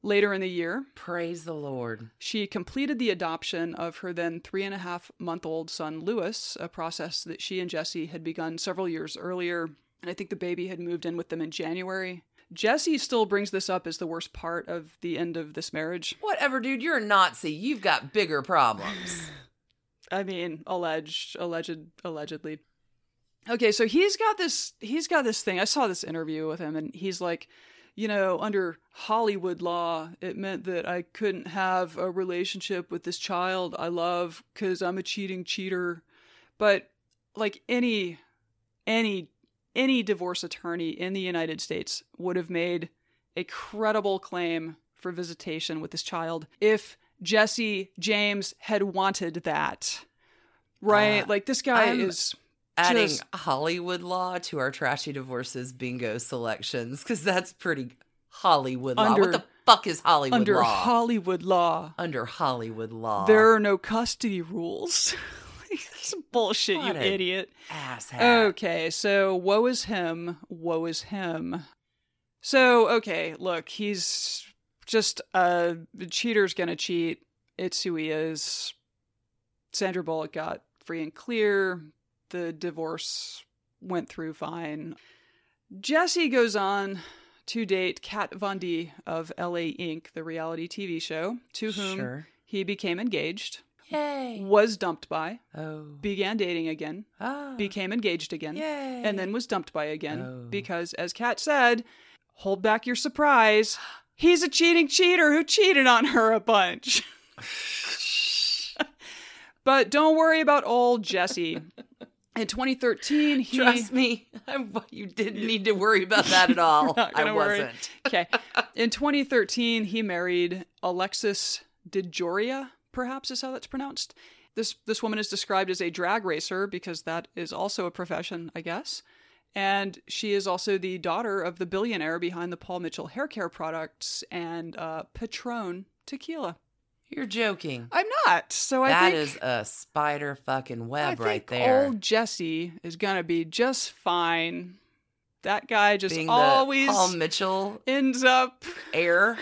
Later in the year, Praise the Lord. she completed the adoption of her then three and a half month old son, Lewis, a process that she and Jesse had begun several years earlier. And I think the baby had moved in with them in January. Jesse still brings this up as the worst part of the end of this marriage. Whatever, dude. You're a Nazi. You've got bigger problems. I mean, alleged, alleged, allegedly. Okay, so he's got this. He's got this thing. I saw this interview with him, and he's like, you know, under Hollywood law, it meant that I couldn't have a relationship with this child I love because I'm a cheating cheater. But like any, any, any divorce attorney in the United States would have made a credible claim for visitation with this child if Jesse James had wanted that. Right? Uh, like this guy I'm is Adding just- Hollywood law to our trashy divorces bingo selections because that's pretty Hollywood law. What the fuck is Hollywood under law? Under Hollywood law. under Hollywood law. There are no custody rules. That's bullshit, What you idiot. asshat. Okay, so woe is him, woe is him. So, okay, look, he's just uh the cheater's gonna cheat. It's who he is. Sandra Bullock got free and clear. The divorce went through fine. Jesse goes on to date Kat Von D of LA Ink., the reality TV show, to whom Sure. he became engaged. Yay. was dumped by, Oh. began dating again, Ah. became engaged again, Yay. and then was dumped by again Oh. because, as Kat said, hold back your surprise. He's a cheating cheater who cheated on her a bunch. but don't worry about old Jesse. In 2013, he Trust me, you didn't need to worry about that at all. I worry. wasn't. okay. In 2013, he married Alexis DeJoria, perhaps is how that's pronounced. This this woman is described as a drag racer because that is also a profession, I guess. And she is also the daughter of the billionaire behind the Paul Mitchell hair care products and uh, Patron tequila. You're joking. I'm not. So I That think is a spider fucking web I think right there. old Jesse is gonna be just fine. That guy just Being always Paul Mitchell ends up heir.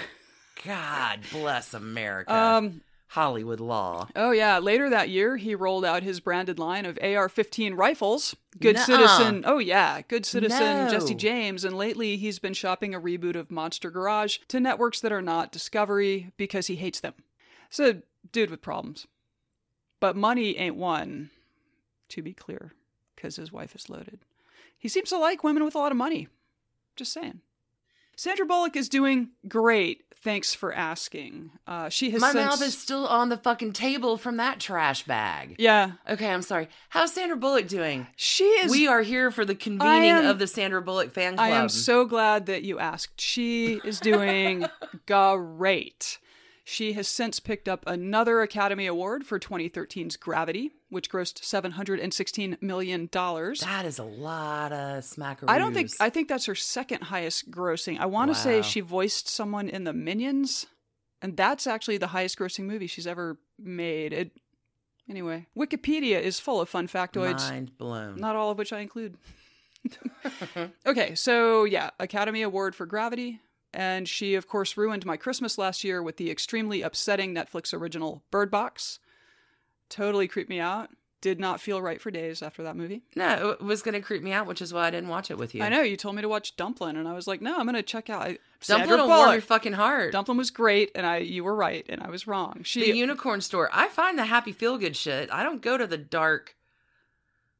God bless America. um Hollywood law. Oh yeah, later that year he rolled out his branded line of AR-15 rifles. Good Nuh-uh. citizen. Oh yeah, good citizen No. Jesse James and lately he's been shopping a reboot of Monster Garage to networks that are not Discovery because he hates them. So, dude with problems. But money ain't one, to be clear, cuz his wife is loaded. He seems to like women with a lot of money. Just saying. Sandra Bullock is doing great. Thanks for asking. Uh, she has My since- mouth is still on the fucking table from that trash bag. yeah. Okay, I'm sorry. How's Sandra Bullock doing? She is. we are here for the convening am- of the Sandra Bullock fan club. I am so glad that you asked. She is doing great. She has since picked up another Academy Award for 2013's Gravity, which grossed $716 million. That is a lot of smackaroos. I don't think, I think that's her second highest grossing. I want to say she voiced someone in the Minions, and that's actually the highest grossing movie she's ever made. It, anyway, Wikipedia is full of fun factoids. Mind blown. not all of which I include. okay, so yeah, Academy Award for Gravity. And she, of course, ruined my Christmas last year with the extremely upsetting Netflix original Bird Box. Totally creeped me out. Did not feel right for days after that movie. no, it was going to creep me out, which is why I didn't watch it with you. I know you told me to watch Dumplin', and I was like, no, I'm going to check out. I, Sandra will warm your fucking heart. Dumplin' was great, and I you were right, and I was wrong. She the unicorn store. I find the happy feel good shit. I don't go to the dark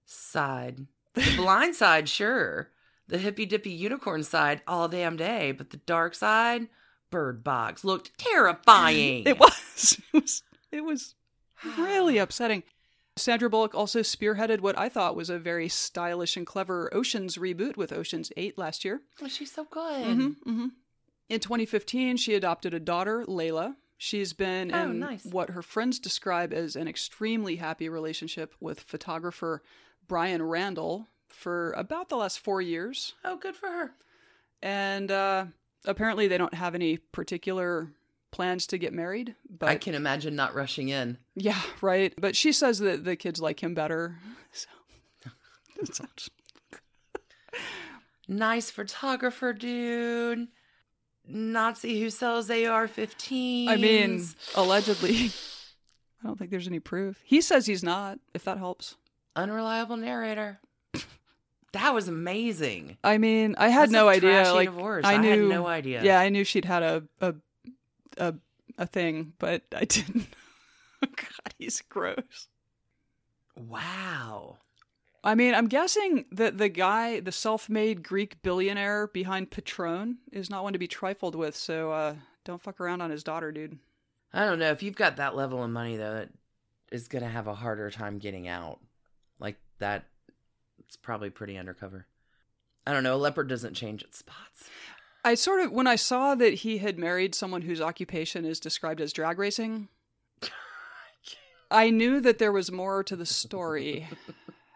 side. The blind side, sure. The hippy dippy unicorn side all damn day, but the dark side, Bird Box, looked terrifying. It was. It was. It was really upsetting. Sandra Bullock also spearheaded what I thought was a very stylish and clever Oceans reboot with Oceans 8 last year. Oh, she's so good. hmm In 2015, she adopted a daughter, Layla. She's been Oh, in nice. what her friends describe as an extremely happy relationship with photographer Brian Randall for about the last four years. Oh, good for her. And uh, apparently, they don't have any particular plans to get married. But I can imagine not rushing in. yeah, right. But she says that the kids like him better. So Nice photographer, dude. Nazi who sells AR 15. I mean, allegedly. I don't think there's any proof. He says he's not, if that helps. unreliable narrator. That was amazing. I mean, I had That's no idea. Like. I I knew had no idea. Yeah, I knew she'd had a a a, a thing, but I didn't. God, he's gross. Wow. I mean, I'm guessing that the guy, the self-made Greek billionaire behind Patron, is not one to be trifled with. So uh, don't fuck around on his daughter, dude. I don't know. If you've got that level of money, though, it is going to have a harder time getting out. Like that, it's probably pretty undercover. I don't know. A leopard doesn't change its spots. I sort of when I saw that he had married someone whose occupation is described as drag racing, I knew that there was more to the story.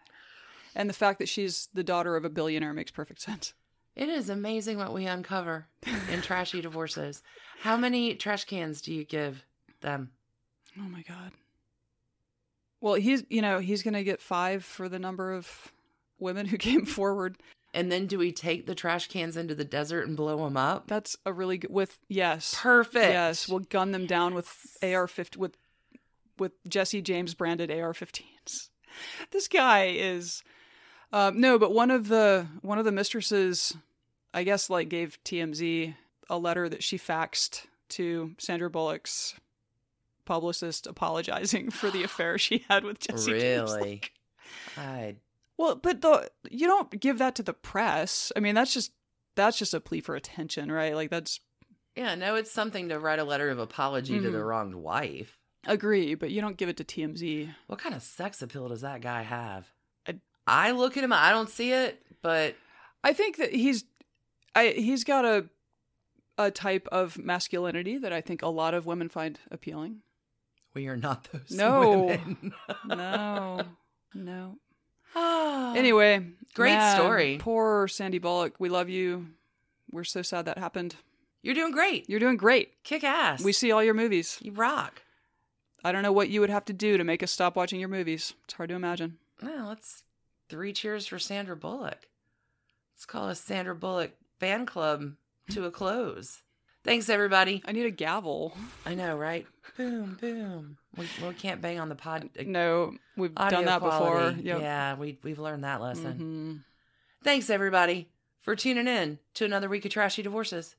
and the fact that she's the daughter of a billionaire makes perfect sense. It is amazing what we uncover in trashy divorces. How many trash cans do you give them? Oh my god. Well, he's you know, he's going to get 5 for the number of women who came forward. And then do we take the trash cans into the desert and blow them up? That's a really good with yes. Perfect. Yes, we'll gun them down with AR-50 with with Jesse James branded AR-15s. This guy is um, no, but one of the one of the mistresses, I guess, like gave TMZ a letter that she faxed to Sandra Bullock's publicist apologizing for the affair she had with Jesse James. really? Like, I well, but the you don't give that to the press. I mean, that's just that's just a plea for attention, right? Like that's yeah, no, it's something to write a letter of apology to the Mhm. wronged wife. agree, but you don't give it to TMZ. What kind of sex appeal does that guy have? I- I look at him, I don't see it, but I think that he's I he's got a a type of masculinity that I think a lot of women find appealing. we are not those No. women. No. no. Anyway, Great man, story. Poor Sandy Bullock. We love you. We're so sad that happened. you're doing great. You're doing great. Kick ass. We see all your movies. you rock. I don't know what you would have to do to make us stop watching your movies. It's hard to imagine. Well, let's three cheers for Sandra Bullock. Let's call a Sandra Bullock fan club to a close. Thanks, everybody. I need a gavel. I know, right? boom, boom. We, we can't bang on the pod. No, we've done that quality. before. Yep. Yeah, we we've learned that lesson. Mhm. Thanks, everybody, for tuning in to another week of Trashy Divorces.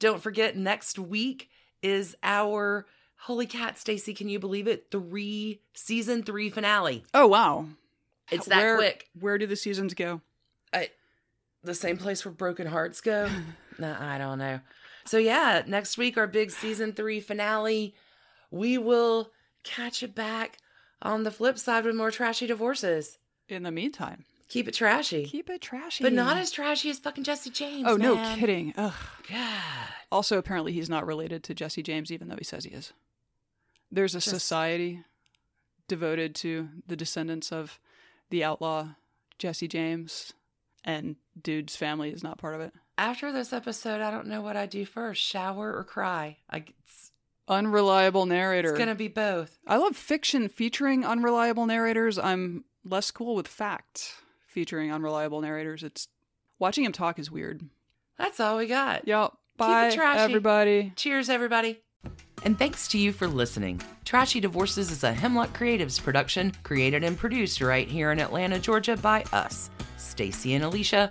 Don't forget, next week is our Holy Cat, Stacy. Can you believe it? Three season three finale. Oh wow. It's that where, quick. Where do the seasons go? I, the same place where broken hearts go. no, I don't know. So yeah, next week our big season three finale. We will catch it back on the flip side with more trashy divorces. In the meantime, Keep it trashy, keep it trashy. but not as trashy as fucking Jesse James. Oh no, kidding. Ugh. God. Also, apparently, he's not related to Jesse James, even though he says he is. There's a Just- society devoted to the descendants of the outlaw Jesse James, and dude's family is not part of it. After this episode, I don't know what I do first: shower or cry. I, it's, Unreliable narrator. it's gonna be both. I love fiction featuring unreliable narrators. I'm less cool with fact featuring unreliable narrators. It's watching him talk is weird. That's all we got. Yep. Bye, trashy. everybody. Cheers, everybody. And thanks to you for listening. Trashy Divorces is a Hemlock Creatives production, created and produced right here in Atlanta, Georgia by us, Stacy and Alicia,